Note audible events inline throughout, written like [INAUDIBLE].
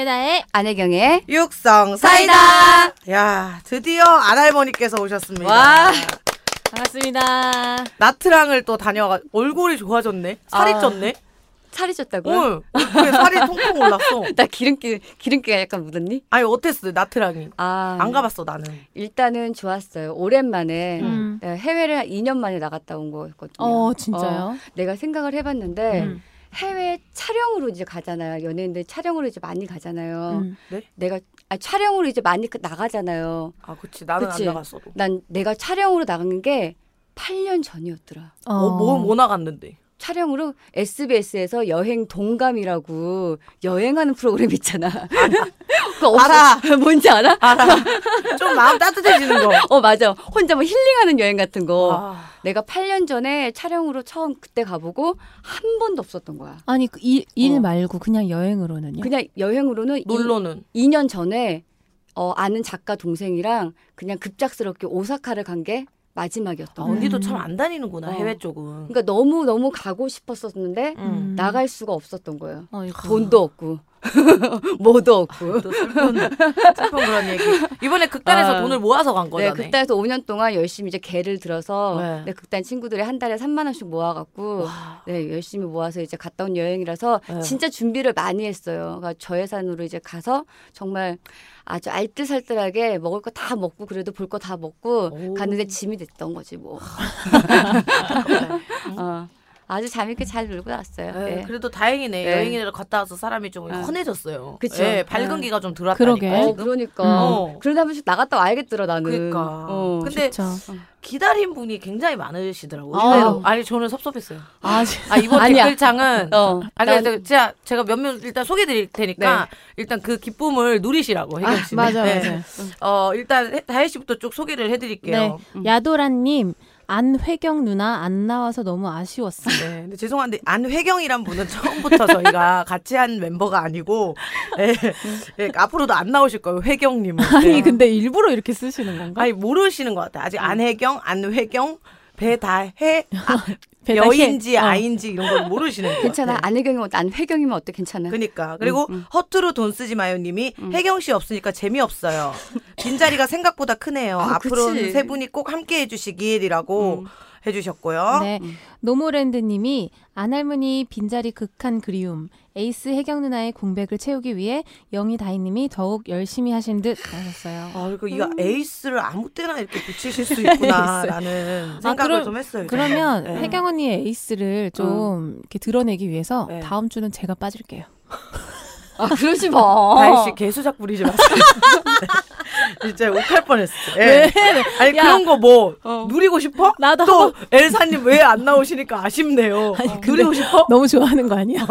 배다의 안혜경의 육성 사이다. 야 드디어 안할머니께서 오셨습니다. 와. 반갑습니다. 나트랑을 또 다녀가 얼굴이 좋아졌네. 살이 아. 쪘네. 살이 쪘다고요? 응. 얼굴에 살이 통통 올랐어. [LAUGHS] 나 기름기 기름기가 약간 묻었니? 아니 어땠어 나트랑이? 아 안 가봤어 나는. 일단은 좋았어요. 오랜만에 음. 내가 해외를 한 2년 만에 나갔다 온 거였거든요. 어, 진짜요? 내가 생각을 해봤는데 음. 해외 촬영으로 이제 가잖아요. 연예인들 촬영으로 이제 많이 가잖아요. 음. 내가 아, 촬영으로 이제 많이 그- 나가잖아요. 아 그치 나는 그치. 안 나갔어도. 난 내가 촬영으로 나간 게 8년 전이었더라. 어, 뭐, 뭐 나갔는데? 촬영으로 SBS에서 여행 동감이라고 여행하는 프로그램 있잖아. 그거. 알아. [LAUGHS] 뭔지 알아? 알아. 좀 마음 따뜻해지는 거. 어 맞아. 혼자 뭐 힐링하는 여행 같은 거. 아, 내가 8년 전에 촬영으로 처음 그때 가보고 한 번도 없었던 거야. 아니 그 일, 일 어. 말고 그냥 여행으로는요? 그냥 여행으로는 이- 놀러는. 2 년 전에 어, 아는 작가 동생이랑 그냥 급작스럽게 오사카를 간게 아, 마지막이었던 거야. 언니도 참 안 다니는구나 어. 해외 쪽은. 그러니까 너무 너무 가고 싶었었는데 음. 나갈 수가 없었던 거예요. 어이구. 돈도 없고 [LAUGHS] 뭐도 없고. 또 슬픈 슬픈 그런 얘기. 이번에 극단에서 아. 돈을 모아서 간 네, 거잖아요. 극단에서 5년 동안 열심히 이제 개를 들어서 네. 네, 극단 친구들이 한 달에 3만 원씩 모아갖고 와. 네 열심히 모아서 이제 갔다 온 여행이라서 네. 진짜 준비를 많이 했어요. 그러니까 저예산으로 이제 가서 정말 아주 알뜰살뜰하게 먹을 거 다 먹고 그래도 볼 거 다 먹고 오. 갔는데 짐이 됐던 거지 뭐. 음. [LAUGHS] [LAUGHS] 어, 아주 재밌게 잘 놀고 왔어요. 네, 네. 그래도 다행이네. 네. 여행을 갔다 와서 사람이 좀 어. 헌해졌어요. 그쵸. 네, 밝은 어. 기가 좀 들어왔다니까. 그러게. 어. 그러니까. 어. 그러다 한 번씩 나갔다 와야겠더라 나는. 그러니까. 어. 근데 좋죠. 기다린 분이 굉장히 많으시더라고요. 아. 아니 저는 섭섭했어요. 아, 지- 아 이번 아니야. 댓글창은 어. 아니 난- 근데 제가 제가 몇명 일단 소개드릴 테니까 일단 그 기쁨을 누리시라고 혜경 씨. 맞아 네. 맞아. 어 일단 해- 다혜 씨부터 쭉 소개를 해드릴게요. 네. 야도란님 안회경 누나 안 나와서 너무 아쉬웠어. 네, 근데 죄송한데 안회경이란 분은 처음부터 저희가 [LAUGHS] 같이 한 멤버가 아니고 예, 예, 앞으로도 안 나오실 거예요. 회경님은. [LAUGHS] 아니 네. 근데 일부러 이렇게 쓰시는 건가? 아니 모르시는 것 같아요. 아직 안혜경, 안회경, 배다해, 아, 배다해. 여인지 어. 아인지 이런 걸 모르시는 것 괜찮아. 안혜경이면 난 회경이면 어때? 괜찮아. 그니까 그리고 음, 음. 허투루 돈 쓰지 마요 님이 혜경 씨 없으니까 재미없어요. 빈자리가 생각보다 크네요. [LAUGHS] 아, 앞으로는 그치. 세 분이 꼭 함께 해 주시길이라고 음. 해주셨고요. 네. 노모랜드 님이 안할머니 빈자리 극한 그리움 에이스 혜경 누나의 공백을 채우기 위해 영희 다희님이 더욱 열심히 하신 듯 하셨어요. 아, 그리고 이거 에이스를 아무 때나 이렇게 붙이실 수 [LAUGHS] 있구나라는 생각을 그럼- 좀 했어요. 그러면. 네. 혜경 언니의 에이스를 좀 이렇게 드러내기 위해서 네. 다음 주는 제가 빠질게요. [LAUGHS] 아 그러지 마. 다혜 씨 개수작 부리지 마세요. [LAUGHS] 네. 진짜 욱할 뻔했어. 예. 왜? 아니 야. 그런 거 뭐 어. 누리고 싶어? 나도 또 엘사님 왜 안 나오시니까 아쉽네요. 아니, 근데 누리고 싶어? 너무 좋아하는 거 아니야?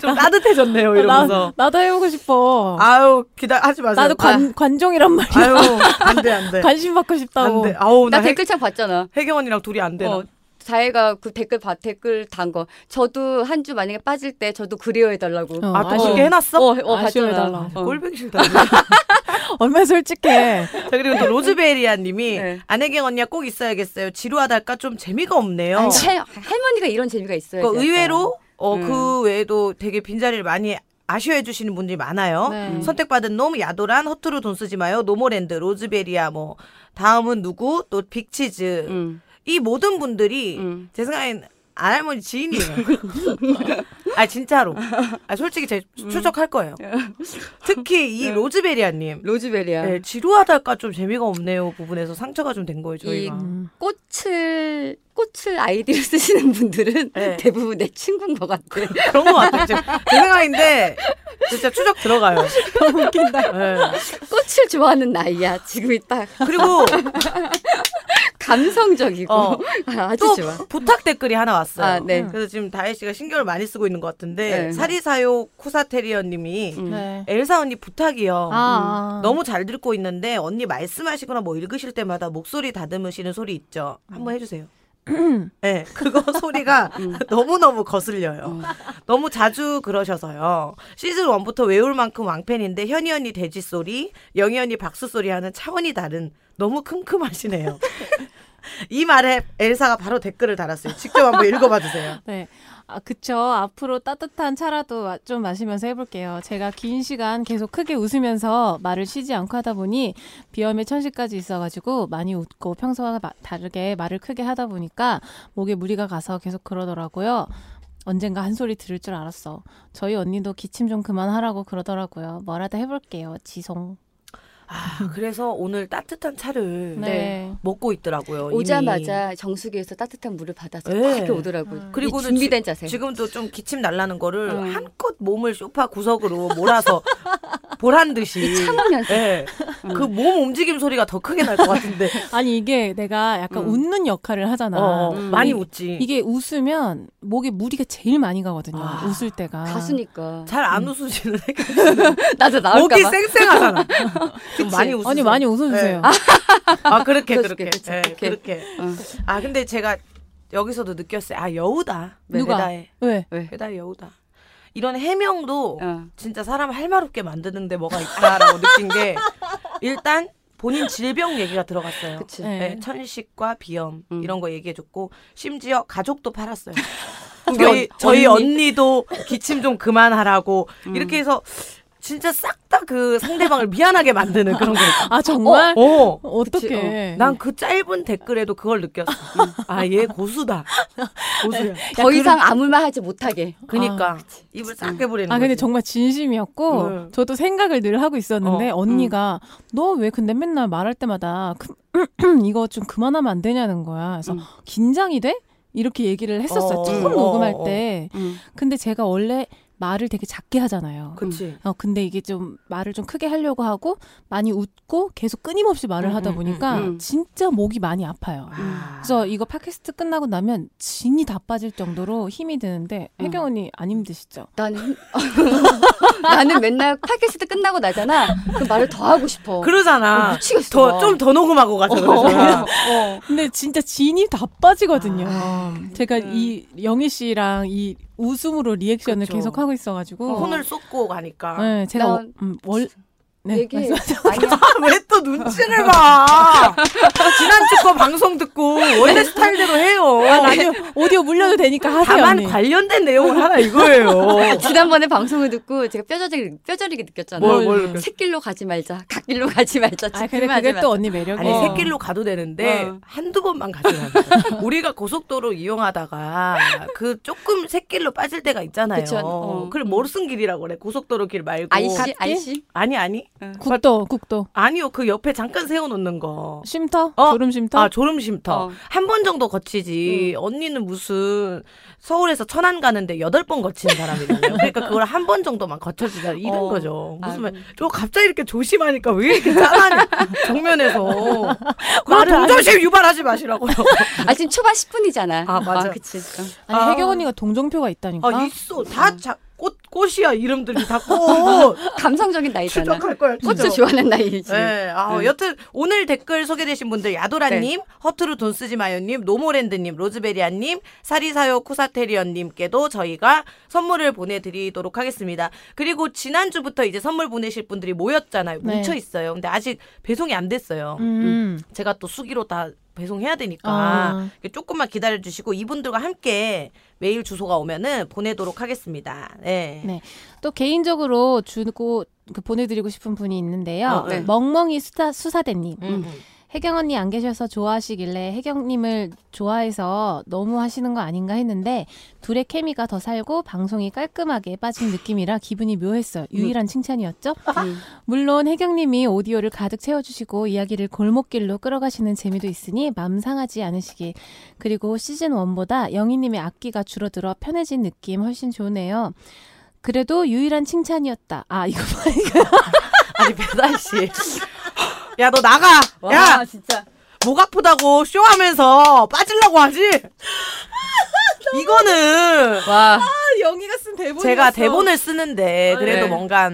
좀 따뜻해졌네요 이러면서. 나, 나도 해보고 싶어. 아유 기다 하지 마세요. 나도 관, 관종이란 말이야. 아유 안돼 안돼. 관심 받고 싶다고. 안돼. 아우 나나 혜- 댓글창 봤잖아. 혜경 언니랑 둘이 안 되나? 어, 자해가 그 댓글 봐 댓글 단 거. 저도 한 주 만약에 빠질 때 저도 그리워해 달라고. 어, 아또 아쉬워. 그렇게 해놨어? 어, 어 아쉬워해달라. 봤잖아. 어. 꼴보기 싫다. [LAUGHS] 얼마나 솔직해. 자 그리고 또 로즈베리아님이 네. 안혜경 언니가 꼭 있어야겠어요. 지루하달까 좀 재미가 없네요. 아니, 할, 할머니가 이런 재미가 있어요. 그 의외로 어, 음. 그 외에도 되게 빈자리를 많이 아쉬워해 주시는 분들이 많아요. 네. 선택받은 놈, 야도란, 허투루 돈 쓰지 마요, 노모랜드, 로즈베리아, 뭐 다음은 누구, 또 빅치즈 음, 이 모든 분들이 음. 제 생각엔 안할머니 지인이에요. [LAUGHS] 아 진짜로. 아 솔직히 제 음. 추적할 거예요. 특히 네. 이 로즈베리아님. 로즈베리아. 네, 지루하달까 좀 재미가 없네요 부분에서 상처가 좀 된 거예요 저희가. 음. 꽃을 꽃을 아이디를 쓰시는 분들은 네. 대부분 내 친구인 것 같아. [LAUGHS] 그런 것 같아요. 지금 제 생각인데 진짜 추적 들어가요. [LAUGHS] 너무 웃긴다. 네. 꽃을 좋아하는 나이야. 지금이 딱 그리고 [LAUGHS] 감성적이고 어. 아주 또 좋아. 부탁 댓글이 하나 왔어요. 아, 네. 그래서 지금 다혜 씨가 신경을 많이 쓰고 있는 것 같은데 네. 사리사요 코사테리어님이 음. 네. 엘사 언니 부탁이요. 아, 아. 너무 잘 듣고 있는데 언니 말씀하시거나 뭐 읽으실 때마다 목소리 다듬으시는 소리 있죠. 한번 해주세요. [CLEARS THROAT] 네, 그거 [LAUGHS] 소리가 너무너무 거슬려요. 너무 자주 그러셔서요. 시즌 1부터 외울 만큼 왕팬인데 현희 언니 돼지 소리, 영희 언니 박수 소리 하는 차원이 다른 너무 큼큼하시네요. [LAUGHS] 이 말에 엘사가 바로 댓글을 달았어요. 직접 한번 읽어봐 주세요. 네. 아, 그쵸. 앞으로 따뜻한 차라도 마- 좀 마시면서 해볼게요. 제가 긴 시간 계속 크게 웃으면서 말을 쉬지 않고 하다 보니 비염에 천식까지 있어가지고 많이 웃고 평소와 마- 다르게 말을 크게 하다 보니까 목에 무리가 가서 계속 그러더라고요. 언젠가 한 소리 들을 줄 알았어. 저희 언니도 기침 좀 그만하라고 그러더라고요. 뭐라도 해볼게요. 지송. 아, 그래서 오늘 따뜻한 차를 네. 먹고 있더라고요. 이미. 오자마자 정수기에서 따뜻한 물을 받아서 네. 이렇게 오더라고요. 음. 그리고는 이 준비된 자세. 지금도 좀 기침 날라는 거를 음. 한껏 몸을 소파 구석으로 몰아서 [LAUGHS] 보란 듯이. 참으면서. 예. 음. 그몸 움직임 소리가 더 크게 날 것 같은데. [LAUGHS] 아니 이게 내가 약간 음. 웃는 역할을 하잖아. 어, 음. 많이 이- 웃지. 이게 웃으면 목에 무리가 제일 많이 가거든요. 아. 웃을 때가. 가수니까. 잘 안 웃으시는 [LAUGHS] 나도 목이 나올까봐. 쌩쌩하잖아. 좀 많이 웃으세요. 아니 많이 웃어주세요. 네. 아 그렇게 그렇게, 그렇게 그치, 예, 그렇게. 그렇게. 응. 아 근데 제가 여기서도 느꼈어요. 아 여우다. 누가? 배다의 왜? 왜? 배다의 여우다. 이런 해명도 어. 진짜 사람 할 말 없게 만드는데 뭐가 있다라고 느낀 게 일단 본인 질병 얘기가 들어갔어요. 그치. 네. 네, 천식과 비염 음. 이런 거 얘기해줬고 심지어 가족도 팔았어요. [LAUGHS] 저희 언- 저희 언니. 언니 도 기침 좀 그만하라고 음. 이렇게 해서 진짜 싹 다 그 상대방을 미안하게 만드는 그런 거. 아 정말? 어. 어떻게? 난그 짧은 댓글에도 그걸 느꼈어. 아, 얘 고수다. 고수야. 더 이상 아무 말 하지 못하게. 그니까 입을 싹 깨버리는 아 근데 거지. 정말 진심이었고 네. 저도 생각을 늘 하고 있었는데 어, 언니가 너왜 근데 맨날 말할 때마다 그, [CLEARS THROAT] 이거 좀 그만하면 안 되냐는 거야. 그래서 음. 긴장이 돼? 이렇게 얘기를 했었어요. 어, 처음 어, 녹음할 어, 어. 때. 음. 근데 제가 원래 말을 되게 작게 하잖아요. 그치. 어, 근데 이게 좀 말을 좀 크게 하려고 하고 많이 웃고 계속 끊임없이 말을 음, 하다 음, 보니까 음, 음. 진짜 목이 많이 아파요. 아. 그래서 이거 팟캐스트 끝나고 나면 진이 다 빠질 정도로 힘이 드는데 음. 혜경 언니 안 힘드시죠? 나는 [LAUGHS] 나는 맨날 팟캐스트 끝나고 나잖아. 그 말을 더 하고 싶어. 그러잖아. 미치겠어. 더, 좀 더 녹음하고 가자, 그러잖아. 어. 근데 진짜 진이 다 빠지거든요. 아, 제가 음. 이 영희 씨랑 이 웃음으로 리액션을 그쵸. 계속 하고 있어가지고 혼을 쏟고 가니까. 네, 제가 난 어, 음, 월 네. 말씀하세요. 아니야. [LAUGHS] 왜또 눈치를 봐? 지난주 거 방송 듣고 원래 스타일대로 해요. 아, 아니요 오디오 물려도 되니까 하세요. 다만 언니. 관련된 내용을 하라 이거예요. [LAUGHS] 지난번에 방송을 듣고 제가 뼈저리게 뼈저리게 느꼈잖아. 뭘, 뭘? 새길로 가지 말자. 갓길로 가지 말자. 아 집중하지 그게 말자. 또 언니 매력이에요. 아니 새길로 가도 되는데 어. 한두 번만 가지 마. 우리가 고속도로 이용하다가 그 조금 새길로 빠질 때가 있잖아요. 그쵸, 어. 그걸 모르슨 길이라고 그래. 고속도로 길 말고. 아이씨? 아이씨. 아니 아니. 국도 국도 아니요. 그 옆에 잠깐 세워 놓는 거. 쉼터 어? 졸음 쉼터 아, 졸음 쉼터. 어. 한번 정도 거치지. 언니는 무슨 서울에서 천안 가는데 여덟 번 거치는 사람이잖아요. 그러니까 그걸 한 번 정도만 거쳐주자. 이런 어. 거죠. 무슨 말, 아유. 저 갑자기 이렇게 조심하니까 왜 이렇게 짠하냐. 정면에서. 말을 안 동정심 유발하지 마시라고요. 아 지금 초반 10분이잖아. 아, 맞아. 그치. 어. 아니 아. 혜경 언니가 동정표가 있다니까. 아, 있어. 다 자, 꽃, 꽃이야. 이름들이 다 꽃. [LAUGHS] 감성적인 나이잖아. 추적할 거야. 꽃을 추적. 좋아하는 나이지. 네, 아, 응. 여튼 오늘 댓글 소개되신 분들 야도라님, 허투루 돈 쓰지 마요님, 노모랜드님, 로즈베리아님, 사리사요 쿠사테리언님께도 저희가 선물을 보내드리도록 하겠습니다. 그리고 지난 주부터 이제 선물 보내실 분들이 모였잖아요. 네. 뭉쳐 있어요. 근데 아직 배송이 안 됐어요. 음. 제가 또 수기로 다 배송해야 되니까 아. 조금만 기다려 주시고 이분들과 함께 메일 주소가 오면은 보내도록 하겠습니다. 네. 네. 또 개인적으로 주고 그 보내드리고 싶은 분이 있는데요. 어, 네. 멍멍이 수사, 수사대님. 음. 혜경 언니 안 계셔서 좋아하시길래 혜경님을 좋아해서 너무 하시는 거 아닌가 했는데 둘의 케미가 더 살고 방송이 깔끔하게 빠진 느낌이라 기분이 묘했어요. 유일한 칭찬이었죠? 음. 물론 혜경님이 오디오를 가득 채워주시고 이야기를 골목길로 끌어가시는 재미도 있으니 맘 상하지 않으시길. 그리고 시즌 1보다 영희님의 악기가 줄어들어 편해진 느낌 훨씬 좋네요. 그래도 유일한 칭찬이었다. 아 이거 [LAUGHS] 봐 이거. 아니 배달 씨. 야 너 나가. 와 야 진짜. 목 아프다고 쇼하면서 빠지려고 하지? [LAUGHS] 이거는 와. 영희가 쓴 대본. 제가 대본을 쓰는데 그래도 네. 뭔가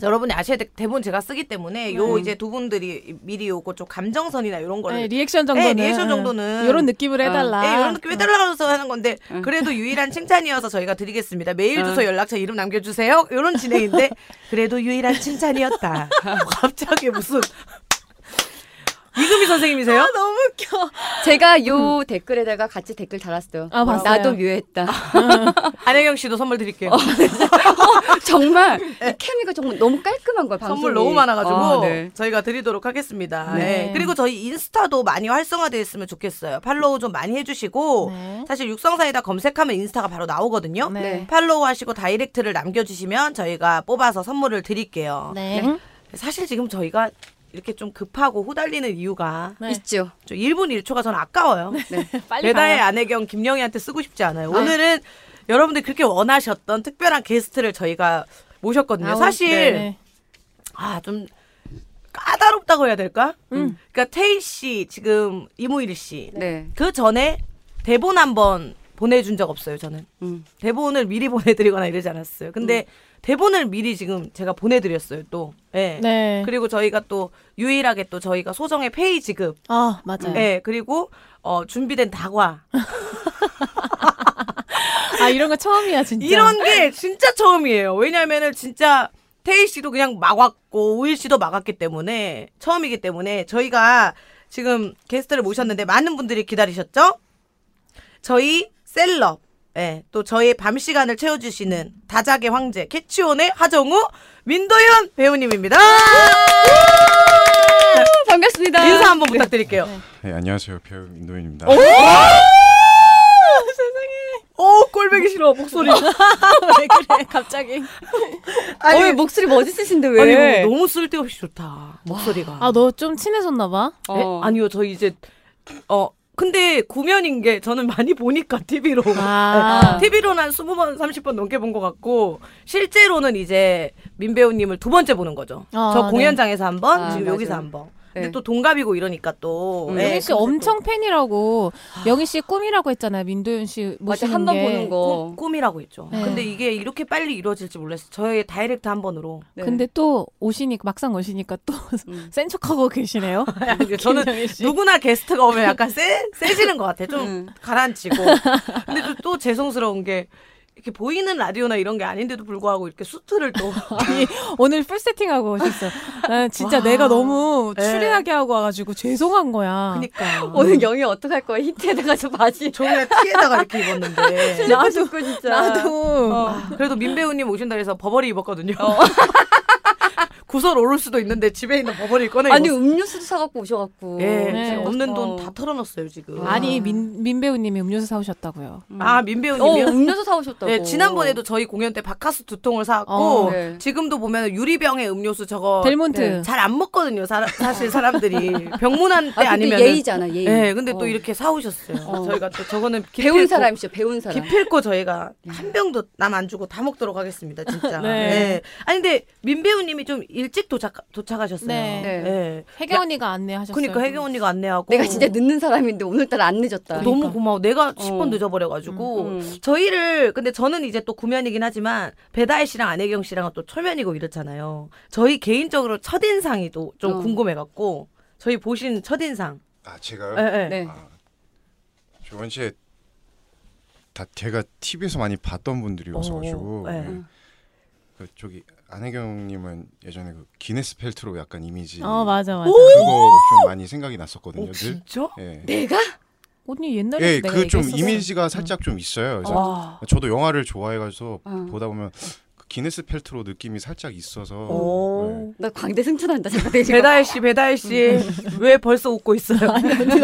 여러분이 아셔야 될 대본 제가 쓰기 때문에 요 네. 이제 두 분들이 미리 요거 좀 감정선이나 이런 거를 네, 리액션 정도는 네, 리액션 정도는 이런 느낌을 해달라. 예, 이런 느낌 해달라고 하는 건데 응. 그래도 유일한 칭찬이어서 저희가 드리겠습니다. 메일 응. 주소 연락처 이름 남겨주세요. 이런 진행인데 그래도 유일한 칭찬이었다. [LAUGHS] [LAUGHS] 갑자기 무슨 이금희 선생님이세요? 너무 제가 요 댓글에다가 같이 댓글 달았어요. 아, 봤어요. 나도 묘했다. 안혜경 씨도 선물 드릴게요. 정말 이 케미가 정말 너무 깔끔한 거야. 방송이. 선물 너무 많아가지고 아, 네. 저희가 드리도록 하겠습니다. 네. 네. 그리고 저희 인스타도 많이 활성화되어 있으면 좋겠어요. 팔로우 좀 많이 해주시고 네. 사실 육성사이다 검색하면 인스타가 바로 나오거든요. 네. 팔로우 하시고 다이렉트를 남겨주시면 저희가 뽑아서 선물을 드릴게요. 네. 사실 지금 저희가 이렇게 좀 급하고 후달리는 이유가 네. 있죠. 저 1분 1초가 저는 아까워요. 네. [LAUGHS] 빨리 배다의. 안혜경 김영희한테 쓰고 싶지 않아요. 오늘은 여러분들이 그렇게 원하셨던 특별한 게스트를 저희가 모셨거든요. 아우, 사실 네. 아좀 까다롭다고 해야 될까? 음. 그러니까 태희 씨 지금 이무일 씨. 네. 그 전에 대본 한번 보내준 적 없어요. 저는 음. 대본을 미리 [LAUGHS] 보내드리거나 이러지 않았어요. 근데 대본을 미리 지금 제가 보내드렸어요. 또. 예. 네. 그리고 저희가 또 유일하게 또 저희가 소정의 페이 지급. 아 맞아요. 예. 그리고 어 준비된 다과. [LAUGHS] 아 이런 거 처음이야 진짜. 이런 게 진짜 처음이에요. 왜냐면은 진짜 태희 씨도 그냥 막았고 우일 씨도 막았기 때문에 처음이기 때문에 저희가 지금 게스트를 모셨는데 많은 분들이 기다리셨죠? 저희 셀럽 예, 또 저희 밤 시간을 채워주시는 다작의 황제 캐치온의 하정우 민도현 배우님입니다. 반갑습니다. 인사 한번 부탁드릴게요. 네, 안녕하세요. 배우 민도현입니다. 오 꼴배기 싫어 목소리. [LAUGHS] 왜 그래 갑자기? [LAUGHS] 어, 왜 목소리 멋있으신데 왜? 아니 뭐 너무 쓸데없이 좋다 목소리가. 아 너 좀 친해졌나 봐. 어. 네? 아니요, 저 이제 어 근데 구면인 게 저는 많이 보니까 TV로. 아. TV로는 한 20번, 30번 넘게 본 것 같고 실제로는 이제 민 배우님을 두 번째 보는 거죠. 아, 저 네. 공연장에서 한 번, 아, 지금 맞아요. 여기서 한 번. 근데 네. 또 동갑이고 이러니까 또 음. 예, 영희 씨 그래서 엄청 또 팬이라고 영희 씨 꿈이라고 했잖아요. 민도윤 씨 모시는 한번 게. 보는 거. 꿈, 꿈이라고 했죠. 네. 근데 이게 이렇게 빨리 이루어질지 몰랐어요. 저의 direct 한 번으로. 네. 근데 또 오시니까 막상 오시니까 또 [LAUGHS] 센 음. 척하고 계시네요. [LAUGHS] 저는. 누구나 게스트가 오면 약간 세, 세지는 것 같아. 좀 음. 가라앉히고. 근데 또, 또 죄송스러운 게 이렇게 보이는 라디오나 이런 게 아닌데도 불구하고 이렇게 수트를 또 [LAUGHS] 아니 오늘 full 세팅하고 오셨어. 난 진짜 와. 내가 너무 네. 추레하게 하고 와가지고 죄송한 거야. 그러니까 오늘 영희 어떡할 거야? 히트에다가 저 바지. 저 그냥 티에다가 이렇게 입었는데 [LAUGHS] 신고 진짜. 나도 아, 그래도 민 배우님 오신다 해서 버버리 입었거든요. [LAUGHS] 구설 오를 수도 있는데 집에 있는 버버리 꺼내 아니 입었어요. 음료수도 사갖고 오셔갖고. 예, 네. 지금 없는 돈 어. 다 털어놨어요 지금. 아니 민, 민 배우님이 음료수 사오셨다고요. 아, 민어 배우님이요? 음료수 사오셨다고. 네, 지난번에도 저희 공연 때 바카스 두 통을 사왔고 어, 네. 지금도 보면 유리병에 음료수 저거 델몬트. 네, 잘안 먹거든요. 사, 사실 사람들이 병문안 때 아, 아니면 예의잖아 예의. 네, 근데 또 어. 이렇게 사오셨어요. 어. 저희가 또 저거는 [LAUGHS] 배운 기필코- 사람이죠 배운 사람. 기필코 저희가 한 병도 남 안 주고 다 먹도록 하겠습니다, 진짜. 네. 네. 아니 근데 민 배우님이 좀 일찍 도착 도착하셨어요. 네. 네. 혜경 언니가 안내하셨어요. 그러니까 혜경 언니가 안내하고 내가 진짜 늦는 사람인데 오늘따라 안 늦었다. 너무 고마워. 내가 10번 어. 늦어버려가지고 음. 저희를 근데 저는 이제 또 구면이긴 하지만 배다혜 씨랑 안혜경 씨랑은 또 철면이고 이렇잖아요. 저희 개인적으로 첫 인상이 또좀 어. 궁금해갖고 저희 보신 첫 인상. 아 제가요? 네, 네. 네. 아, 저번 주에 다 제가 TV에서 많이 봤던 분들이어서 가지고 어, 네. 네. 그 저기 안혜경님은 예전에 그 기네스 펠트로 약간 이미지 어 맞아 맞아. 그거 좀 많이 생각이 났었거든요. 오, 늘. 진짜? 예. 내가 언니 옛날에 예, 내가 그 좀. 이미지가 살짝 좀 있어요. 그래서 와. 저도 영화를 좋아해가지고 어. 보다 보면 그 기네스 펠트로 느낌이 살짝 있어서 네. 오. 나 광대 승천한다 지금. 배다혜 씨, 배다혜 씨, 왜 벌써 웃고 있어요?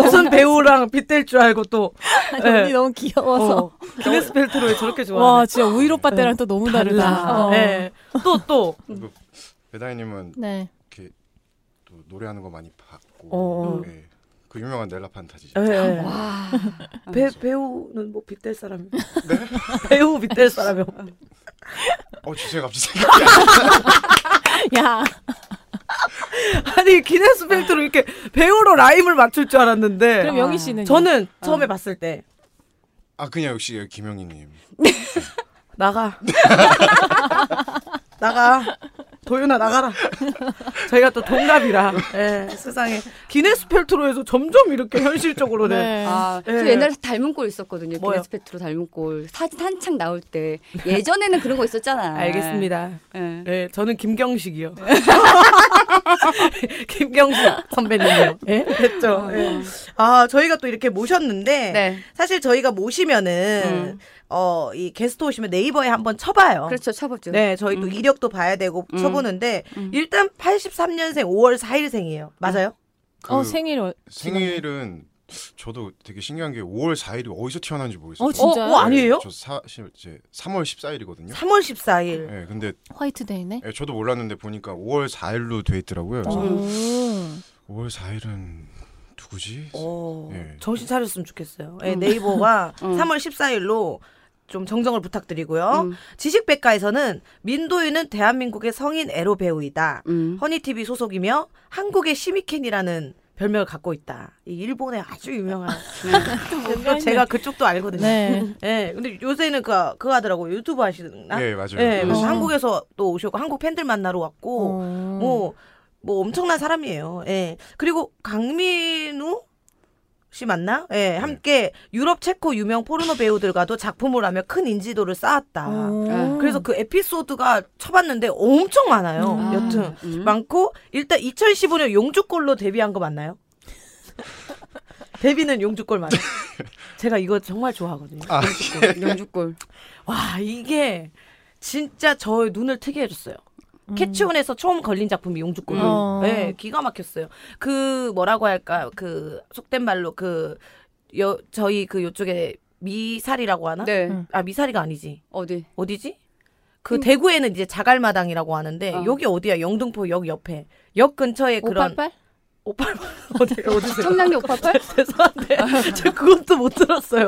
무슨 배우랑 빗댈 줄 알고 또. 아니, 네. 언니 너무 귀여워서. 어, 기네스 펠트로에 저렇게 와 좋아하네. 진짜 우일 오빠 때랑 또 너무 다르다. 어. 네. 또, 또. 그리고 배다이님은 네. 이렇게 또 노래하는 거 많이 봤고 어. 예. 그 유명한 넬라 판타지 네. 와. 배, 배우는 뭐 빗댈 사람이. [LAUGHS] 배우 빗댈 사람이 없 어 주제가 갑자기 생각이 안 나. 야 아니, 기네스 펠트로 이렇게 배우로 라임을 맞출 줄 알았는데. 그럼 영희 씨는 저는 처음에 봤을 때, 아 그냥 역시 김영희님 [LAUGHS] 나가. [LAUGHS] 나가. 도윤아 나가라. [LAUGHS] 저희가 또 동갑이라 예, 세상에 기네스 펠트로에서 점점 이렇게 현실적으로 된. 네. 아, 예. 저 옛날에 닮은 꼴 있었거든요. 뭐요? 기네스 페트로 닮은 꼴. 사진 한창 나올 때. 예전에는 그런 거 있었잖아. [LAUGHS] 알겠습니다. 예. 예, 저는 김경식이요. [LAUGHS] 김경식 선배님이요. 예, 됐죠. 예. 아, 저희가 또 이렇게 모셨는데 네. 사실 저희가 모시면은 음. 어, 이 게스트 오시면 네이버에 한번 쳐봐요. 그렇죠. 쳐보죠. 네, 저희 또 음. 이력도 봐야 되고 음. 쳐보는데 음. 일단 83년생 5월 4일생이에요. 맞아요? 그 어 생일 어, 생일은 저도 되게 신기한 게 5월 4일이 어디서 태어난지 모르겠어요. 어 진짜요? 어, 아니에요? 저 사실 이제 3월 14일이거든요. 3월 14일. 예, 근데 화이트데이네. 예, 저도 몰랐는데 보니까 5월 4일로 돼 있더라고요. 그래서 오. 5월 4일은 누구지? 오, 예. 정신 차렸으면 좋겠어요. 예, 음. 네이버가 [LAUGHS] 음. 3월 14일로 좀 정정을 부탁드리고요. 음. 지식백과에서는 민도윤은 대한민국의 성인 에로 배우이다. 음. 허니TV 소속이며 한국의 시미켄이라는 별명을 갖고 있다. 이 일본의 아주 유명한. [LAUGHS] 또 제가 그쪽도 알거든요. 네. 예, 근데 요새는 그, 그거 하더라고요. 유튜브 하시나? 예, 맞아요. 예, 그래서 어. 한국에서 또 오셨고, 한국 팬들 만나러 왔고, 어. 뭐, 뭐 엄청난 사람이에요. 예. 그리고 강민우 씨 맞나? 예, 함께 유럽 체코 유명 포르노 배우들과도 작품을 하며 큰 인지도를 쌓았다. 오. 그래서 그 에피소드가 쳐봤는데 엄청 많아요. 음. 여튼 음. 많고 일단 2015년 용주골로 데뷔한 거 맞나요? [LAUGHS] 데뷔는 용주골 맞아요. [LAUGHS] 제가 이거 정말 좋아하거든요. 아, 영주골. 와 이게 진짜 저의 눈을 트게 해줬어요. 음. 캐치온에서 처음 걸린 작품이 용주골. 어. 네, 기가 막혔어요. 그 뭐라고 할까 그 속된 말로 그 여 저희 그 요쪽에 미살이라고 하나? 네. 음. 아 미살이가 아니지. 어디? 어디지? 그 대구에는 이제 자갈마당이라고 하는데 어. 여기 어디야? 영등포 역 옆에 역 근처에 그런 오팔팔? 오팔 [LAUGHS] 어디 어디세요? 청량리 오팔팔? [LAUGHS] 죄송한데 저 그것도 못 들었어요.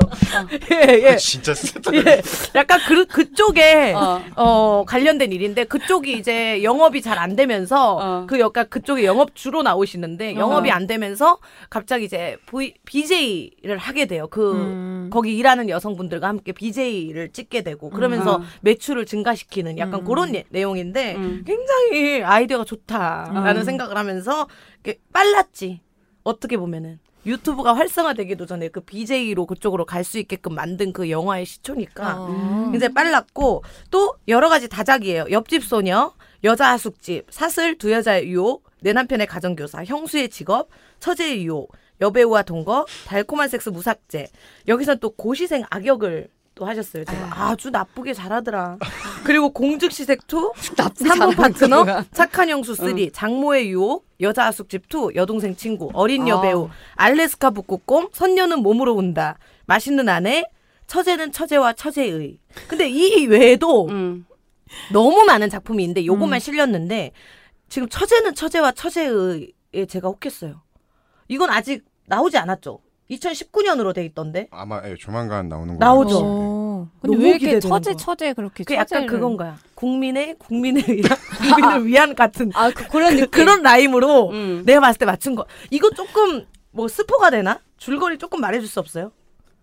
예 예. 진짜 쓰다. 예, 약간 그 그쪽에 어. 어 관련된 일인데 그쪽이 이제 영업이 잘 안 되면서 어. 그 약간 그쪽에 영업 주로 나오시는데 영업이 어. 안 되면서 갑자기 이제 v, BJ를 하게 돼요. 그 음. 거기 일하는 여성분들과 함께 BJ를 찍게 되고 그러면서 음. 매출을 증가시키는 약간 음. 그런 예- 내용인데 음. 굉장히 아이디어가 좋다라는 음. 생각을 하면서 빨랐지 어떻게 보면은 유튜브가 활성화되기도 전에 그 BJ로 그쪽으로 갈 수 있게끔 만든 그 영화의 시초니까 어. 굉장히 빨랐고 또 여러 가지 다작이에요. 옆집 소녀, 여자 하숙집, 사슬 두 여자의 유혹, 내 남편의 가정교사, 형수의 직업, 처제의 유혹, 여배우와 동거, 달콤한 섹스 무삭제. 여기서 또 고시생 악역을 또 하셨어요. 제가 아주 나쁘게 잘하더라. 그리고 공즉시색 2, 나쁘게 산부 잘하는 파트너. 착한 형수 3, 장모의 유혹, 여자 하숙집 2, 여동생 친구, 어린 아. 여배우, 알래스카 북극곰, 선녀는 몸으로 온다, 맛있는 아내, 처제는 처제와 처제의. 근데 이 외에도 음. 너무 많은 작품이 있는데 요것만 음. 실렸는데 지금 처제는 처제와 처제의에 제가 혹했어요. 이건 아직 나오지 않았죠. 2019년으로 돼 있던데. 아마 예, 조만간 나오는 거 나오죠. 어. 근데 너무 왜 이렇게 처제. 처제 그렇게 그 약간 그건 거야. 국민의 국민을 위한 [LAUGHS] 국민을 위한 같은 아, 그, 그런 느낌. 그런 라임으로 음. 내가 봤을 때 맞춘 거. 이거 조금 뭐 스포가 되나? 줄거리 조금 말해줄 수 없어요?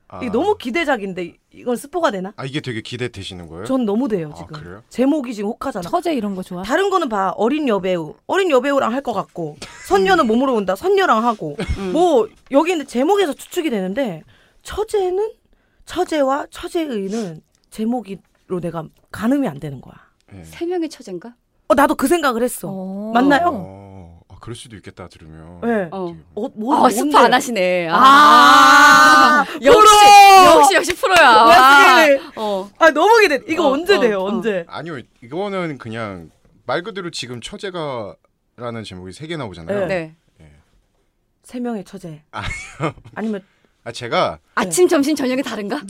아, 이게 너무 기대작인데 이건 스포가 되나? 아 이게 되게 기대되시는 거예요? 전 너무 돼요 아, 지금. 그래요? 제목이 지금 혹하잖아. 처제 이런 거 좋아? 다른 거는 봐 어린 여배우 어린 여배우랑 할 것 같고 선녀는 몸으로 온다 선녀랑 하고 음. 뭐 여기는 제목에서 추측이 되는데 처제는 처제와 처제의는 제목으로 내가 가늠이 안 되는 거야. 예. 세 명의 처제인가? 어 나도 그 생각을 했어. 어. 맞나요? 어, 아, 그럴 수도 있겠다 들으면. 네. 어. 어, 뭐, 아? 스포 안 하시네. 아, 역시, 프로! 역시, 역시 프로야. 왜 아, 어. 아 너무 기대. 이거 어, 언제 어, 돼요? 어. 언제? 아니요 이거는 그냥 말 그대로 지금 처제가라는 제목이 세 개 나오잖아요. 네. 네. 세 명의 처제. 아니요. 아니면 아 제가 아침, 점심, 저녁이 다른가? [LAUGHS]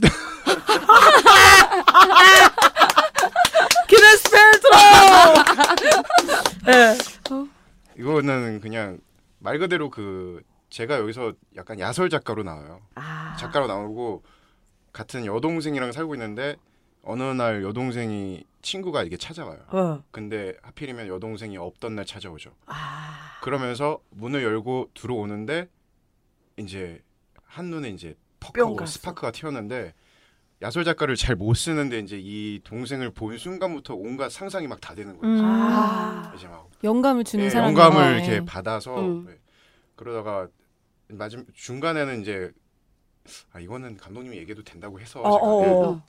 기네스 펠트로. [LAUGHS] 네. 이거는 그냥 말 그대로 그 제가 여기서 약간 야설 작가로 나와요. 아. 작가로 나오고 같은 여동생이랑 살고 있는데 어느 날 여동생이 친구가 이게 찾아와요. 어. 근데 하필이면 여동생이 없던 날 찾아오죠. 아. 그러면서 문을 열고 들어오는데 이제 한 눈에 이제 뿅 퍽하고 갔어. 스파크가 튀었는데 야설 작가를 잘 못 쓰는데 이제 이 동생을 본 순간부터 온갖 상상이 막 다 되는 거예요. 음. 아. 이제 영감을 주는 예, 사람 영감을 이렇게 받아서 음. 네. 그러다가 마지막 중간에는 이제 아 이거는 감독님이 얘기해도 된다고 해서 어, 제가 어, 예, 어. 어.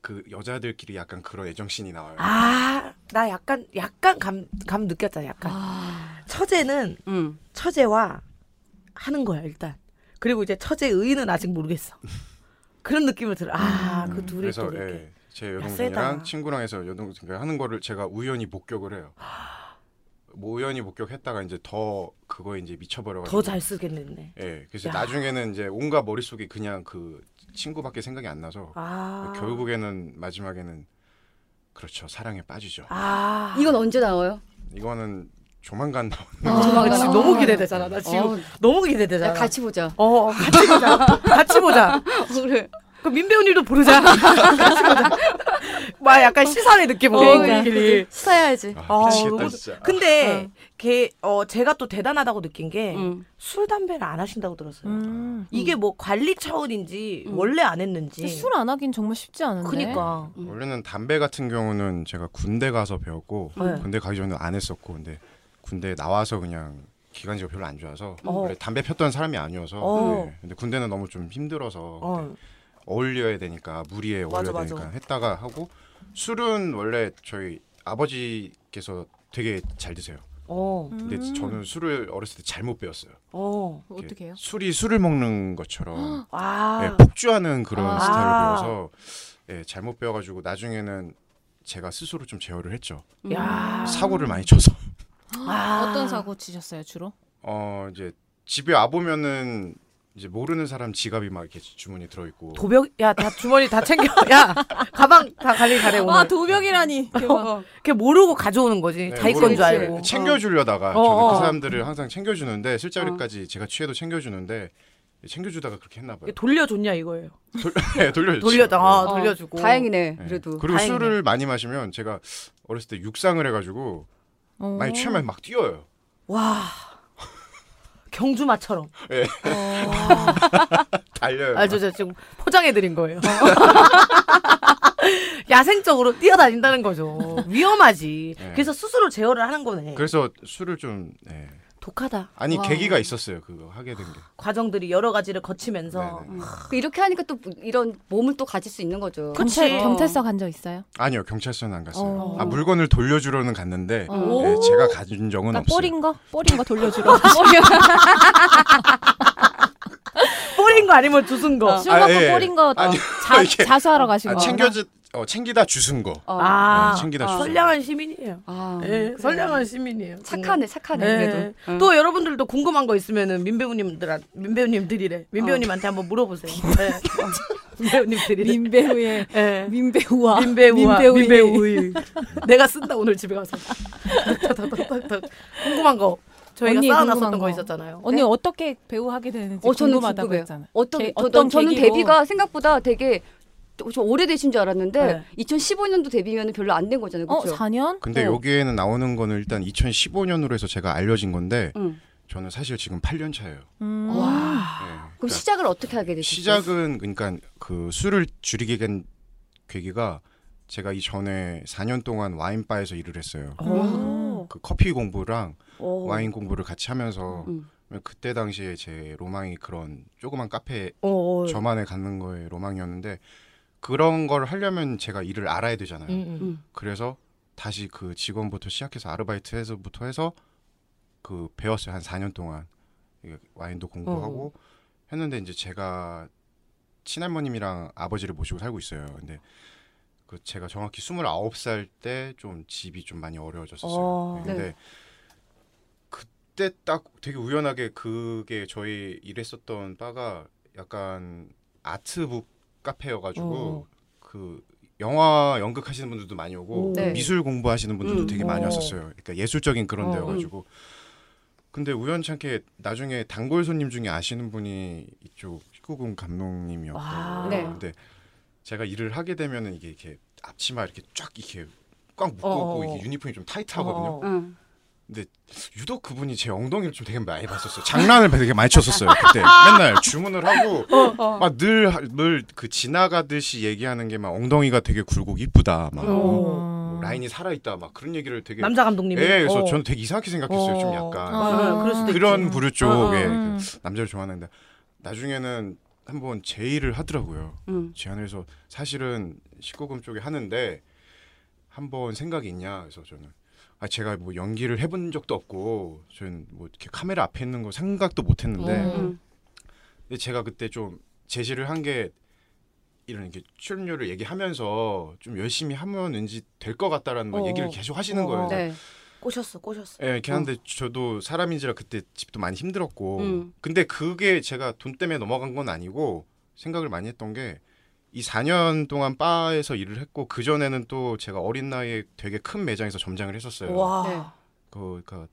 그 여자들끼리 약간 그런 애정씬이 나와요. 아, 나 약간 약간 감 감 느꼈잖아. 약간 아. 처제는 음. 처제와 하는 거야 일단. 그리고 이제 처제 의는 아직 모르겠어. [LAUGHS] 그런 느낌을 들어. 아, 그 둘이 그래서 또 이렇게. 예, 제 야, 여동생이랑. 친구랑 해서 여동생과 하는 거를 제가 우연히 목격을 해요. [GASPS] 뭐 우연히 목격했다가 이제 더 그거에 이제 미쳐버려가지고 더 잘 쓰겠네. 예, 그래서 야. 나중에는 이제 온갖 머릿속에 그냥 그 친구밖에 생각이 안 나서 아. 결국에는 마지막에는 그렇죠 사랑에 빠지죠. 아. 이건 언제 나와요? 이거는 조만간 나오는 아, 조만간 나 지금. 너무 기대되잖아. 나 지금 어, 너무 기대되잖아. 같이 보자. 어, 같이 보자. [LAUGHS] 같이 보자. 그래. 그 민배우님도 부르자. [LAUGHS] 같이 보자. 막 약간 시선의 느낌으로. 그러니까. 우리끼리. 사야지. 아, 아, 미치겠다 너무- 진짜. 근데 걔, 어, 제가 또 대단하다고 느낀 게술 음. 담배를 안 하신다고 들었어요. 음. 이게 뭐 관리 차원인지 음. 원래 안 했는지. 술 안 하긴 정말 쉽지 않은데. 그니까. 음. 원래는 담배 같은 경우는 제가 군대 가서 배웠고 네. 군대 가기 전에 안 했었고 근데 군대 나와서 그냥 기관지가 별로 안 좋아서 어. 원래 담배 폈던 사람이 아니어서 어. 네. 근데 군대는 너무 좀 힘들어서 어. 어울려야 되니까 무리에 맞아, 어울려야 맞아. 되니까 했다가 하고 술은 원래 저희 아버지께서 되게 잘 드세요. 어. 음. 근데 저는 술을 어렸을 때 잘못 배웠어요. 어. 어떻게 해요? 술이 술을 먹는 것처럼 [GASPS] 아. 예, 폭주하는 그런 아. 스타일을 배워서 예, 잘못 배워가지고 나중에는 제가 스스로 좀 제어를 했죠. 야. 사고를 많이 쳐서 아. 어떤 사고 치셨어요 주로? 어 이제 집에 와 보면은 이제 모르는 사람 지갑이 막 이렇게 주머니 들어 있고 도벽 야 다 주머니 다 챙겨 [LAUGHS] 야 가방 다 관리 잘해 오늘 아 도벽이라니. 걔 모르고 가져오는 거지 네, 자기 건 줄. 알고 챙겨주려다가 어, 저는 어. 그 사람들을 항상 챙겨주는데 술자리까지 제가 취해도 챙겨주는데 챙겨주다가 그렇게 했나 봐요. 돌려줬냐 이거예요 [LAUGHS] 네, 돌려줬죠. 돌려 아 어, 돌려주고 다행이네. 네. 그래도. 그리고 다행이네. 술을 많이 마시면 제가 어렸을 때 육상을 해가지고 어. 많이 취하면 막 뛰어요. 와 경주마처럼 [LAUGHS] 어. 달려요. 아 저 저 지금 포장해 드린 거예요 [LAUGHS] 야생적으로 뛰어다닌다는 거죠 위험하지 네. 그래서 스스로 제어를 하는 거네 그래서 술을 좀 네. 독하다 아니 와. 계기가 있었어요. 그거 하게 된 게. 과정들이 여러 가지를 거치면서 네네. 음. 그 이렇게 하니까 또 이런 몸을 또 가질 수 있는 거죠. 그치. 경찰 경찰서 간 적 있어요? 아니요 경찰서는 안 갔어요. 어. 아 물건을 돌려주러는 갔는데 어. 네, 제가 가진 적은 그러니까 없어요. 뽀린 거? 뽀린 거 돌려주러. [LAUGHS] 뿌린 거 아니면 주순 거 술 아, 먹고 예. 뽀린 거 아니, 자, [LAUGHS] 이게- 자수하러 가신 아, 거. 챙겨지 어, 챙기다 주순 거. 어. 아, 네, 챙기다 아. 주순 거. 선량한 시민이에요. 아, 예, 그래. 선량한 시민이에요. 착하네, 착하네. 예. 그래도. 응. 또 여러분들도 궁금한 거 있으면은 민배우님들 민배우님들이래. 민배우님한테 한번 물어보세요. 예. [LAUGHS] 민배우님들이래. 민배우의 예. 민배우와 민배우와 민배우의 민배우의 [LAUGHS] 내가 쓴다 오늘 집에 가서. 궁금한 거 저희가 쌓아놨었던 거 거. 있었잖아요. 언니 네? 어떻게 배우 하게 되는지 어, 궁금하다고. 했잖아요. 어떤, 게- 저, 어떤 저는 계기로- 데뷔가 생각보다 되게 좀 오래되신 줄 알았는데 네. 2015년도 데뷔면 별로 안 된 거잖아요. 어, 그렇죠? 4년? 근데 어. 여기에는 나오는 거는 일단 2015년으로 해서 제가 알려진 건데 응. 저는 사실 지금 8년 차예요. 음. 와. 네, 그럼 그러니까 시작을 어떻게 하게 되셨어요? 시작은 그러니까 그 술을 줄이게 된 계기가 제가 이 전에 4년 동안 와인바에서 일을 했어요. 오. 그 커피 공부랑 오. 와인 공부를 같이 하면서 음. 그때 당시에 제 로망이 그런 조그만 카페 오. 저만의 갖는 거에 로망이었는데 그런 걸 하려면 제가 일을 알아야 되잖아요. 음, 음. 음. 그래서 다시 그 직원부터 시작해서 아르바이트해서부터 해서 그 배웠어요 한 4년 동안 와인도 공부하고 했는데 이제 제가 친할머님이랑 아버지를 모시고 살고 있어요. 근데 그 제가 정확히 29살 때 좀 집이 좀 많이 어려워졌었어요. 어. 네, 근데 그때 딱 되게 우연하게 그게 저희 일했었던 바가 약간 아트북 카페여가지고 어. 그 영화 연극 하시는 분들도 많이 오고 오. 네. 미술 공부하시는 분들도 음. 되게 많이 어. 왔었어요. 그러니까 예술적인 그런 어. 데여가지고. 근데 우연찮게 나중에 단골 손님 중에 아시는 분이 이쪽 19금 감독님이었고. 와. 네. 근데 제가 일을 하게 되면은 이게 이렇게 앞치마 이렇게 쫙 이렇게 꽉 묶고 어. 이게 유니폼이 좀 타이트하거든요. 어. 응. 유독 그분이 제 엉덩이를 좀 되게 많이 봤었어요. 장난을 되게 많이 쳤었어요. 그때 맨날 주문을 하고 [LAUGHS] 어. 막늘 늘 그 지나가듯이 얘기하는 게 막 엉덩이가 되게 굵고 이쁘다. 막 어. 뭐뭐 라인이 살아 있다 막 그런 얘기를 되게 남자 감독님이. 예, 그래서 어. 저는 되게 이상하게 생각했어요. 좀 어. 약간 어. 어, 그럴 수도 그런 있지. 부류 어, 쪽에 어. 음. 그 남자를 좋아하는데 나중에는 한번 제의를 하더라고요. 음. 제안을 해서 사실은 19금 쪽에 하는데 한번 생각이 있냐 그래서 저는 아 제가 뭐 연기를 해본 적도 없고 저는 뭐 이렇게 카메라 앞에 있는 거 생각도 못 했는데 어. 음. 근데 제가 그때 좀 제시를 한 게 이런 이렇게 출연료를 얘기하면서 좀 열심히 하면 왠지 될 것 같다라는 뭐 어. 얘기를 계속 하시는 어. 거예요. 네. 꼬셨어, 꼬셨어. 예, 이렇게 하는데 저도 사람인지라 그때 집도 많이 힘들었고 음. 근데 그게 제가 돈 때문에 넘어간 건 아니고 생각을 많이 했던 게 이 4년 동안 바에서 일을 했고 그 전에는 또 제가 어린 나이에 되게 큰 매장에서 점장을 했었어요. 와. 네. 그 그러니까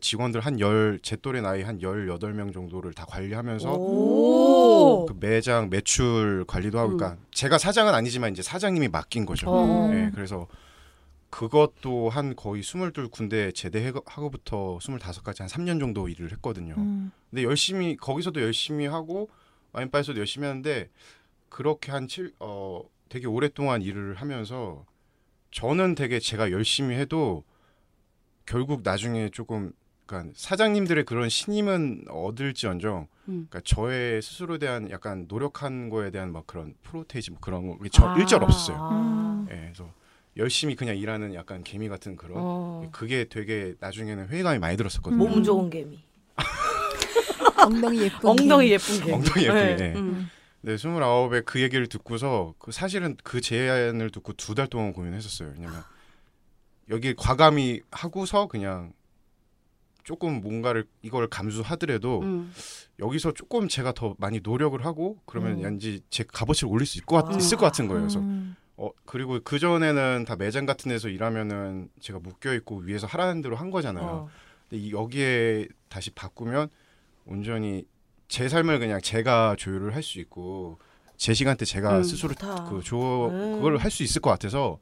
직원들 한 열 제 또래 나이 한 18명 정도를 다 관리하면서 오. 그 매장 매출 관리도 하고 음. 그러니까 제가 사장은 아니지만 이제 사장님이 맡긴 거죠. 어. 예, 그래서 그것도 한 거의 22군데 제대하고부터 25까지 한 3년 정도 일을 했거든요. 음. 근데 열심히 거기서도 열심히 하고 와인바에서도 열심히 하는데 그렇게 한 7, 어 되게 오랫동안 일을 하면서 저는 되게 제가 열심히 해도 결국 나중에 조금 그러니까 사장님들의 그런 신임은 얻을지언정 음. 그러니까 저의 스스로에 대한 약간 노력한 거에 대한 막 그런 프로테이지 뭐 그런 거저 아. 일절 없었어요. 음. 예, 그래서 열심히 그냥 일하는 약간 개미 같은 그런 어. 그게 되게 나중에는 회의감이 많이 들었었거든요. 몸 좋은 개미. [LAUGHS] 엉덩이 예쁜 엉덩이 개. 예쁜 개미. 엉덩이 예쁘게. 네. 네. 음. 네, 스물아홉에 그 얘기를 듣고서 그 사실은 그 제안을 듣고 두 달 동안 고민했었어요. 왜냐면 여기 과감히 하고서 그냥 조금 뭔가를 이걸 감수하더라도 음. 여기서 조금 제가 더 많이 노력을 하고 그러면 음. 왠지 제 값어치를 올릴 수 있을 것, 같, 아. 있을 것 같은 거예요. 그래서 음. 어 그리고 그 전에는 다 매장 같은 데서 일하면은 제가 묶여 있고 위에서 하라는 대로 한 거잖아요. 어. 근데 이 여기에 다시 바꾸면 온전히 제 삶을 그냥 제가 조율을 할 수 있고 제 시간 때 제가 음, 스스로 좋다. 그 조, 음. 그걸 할 수 있을 것 같아서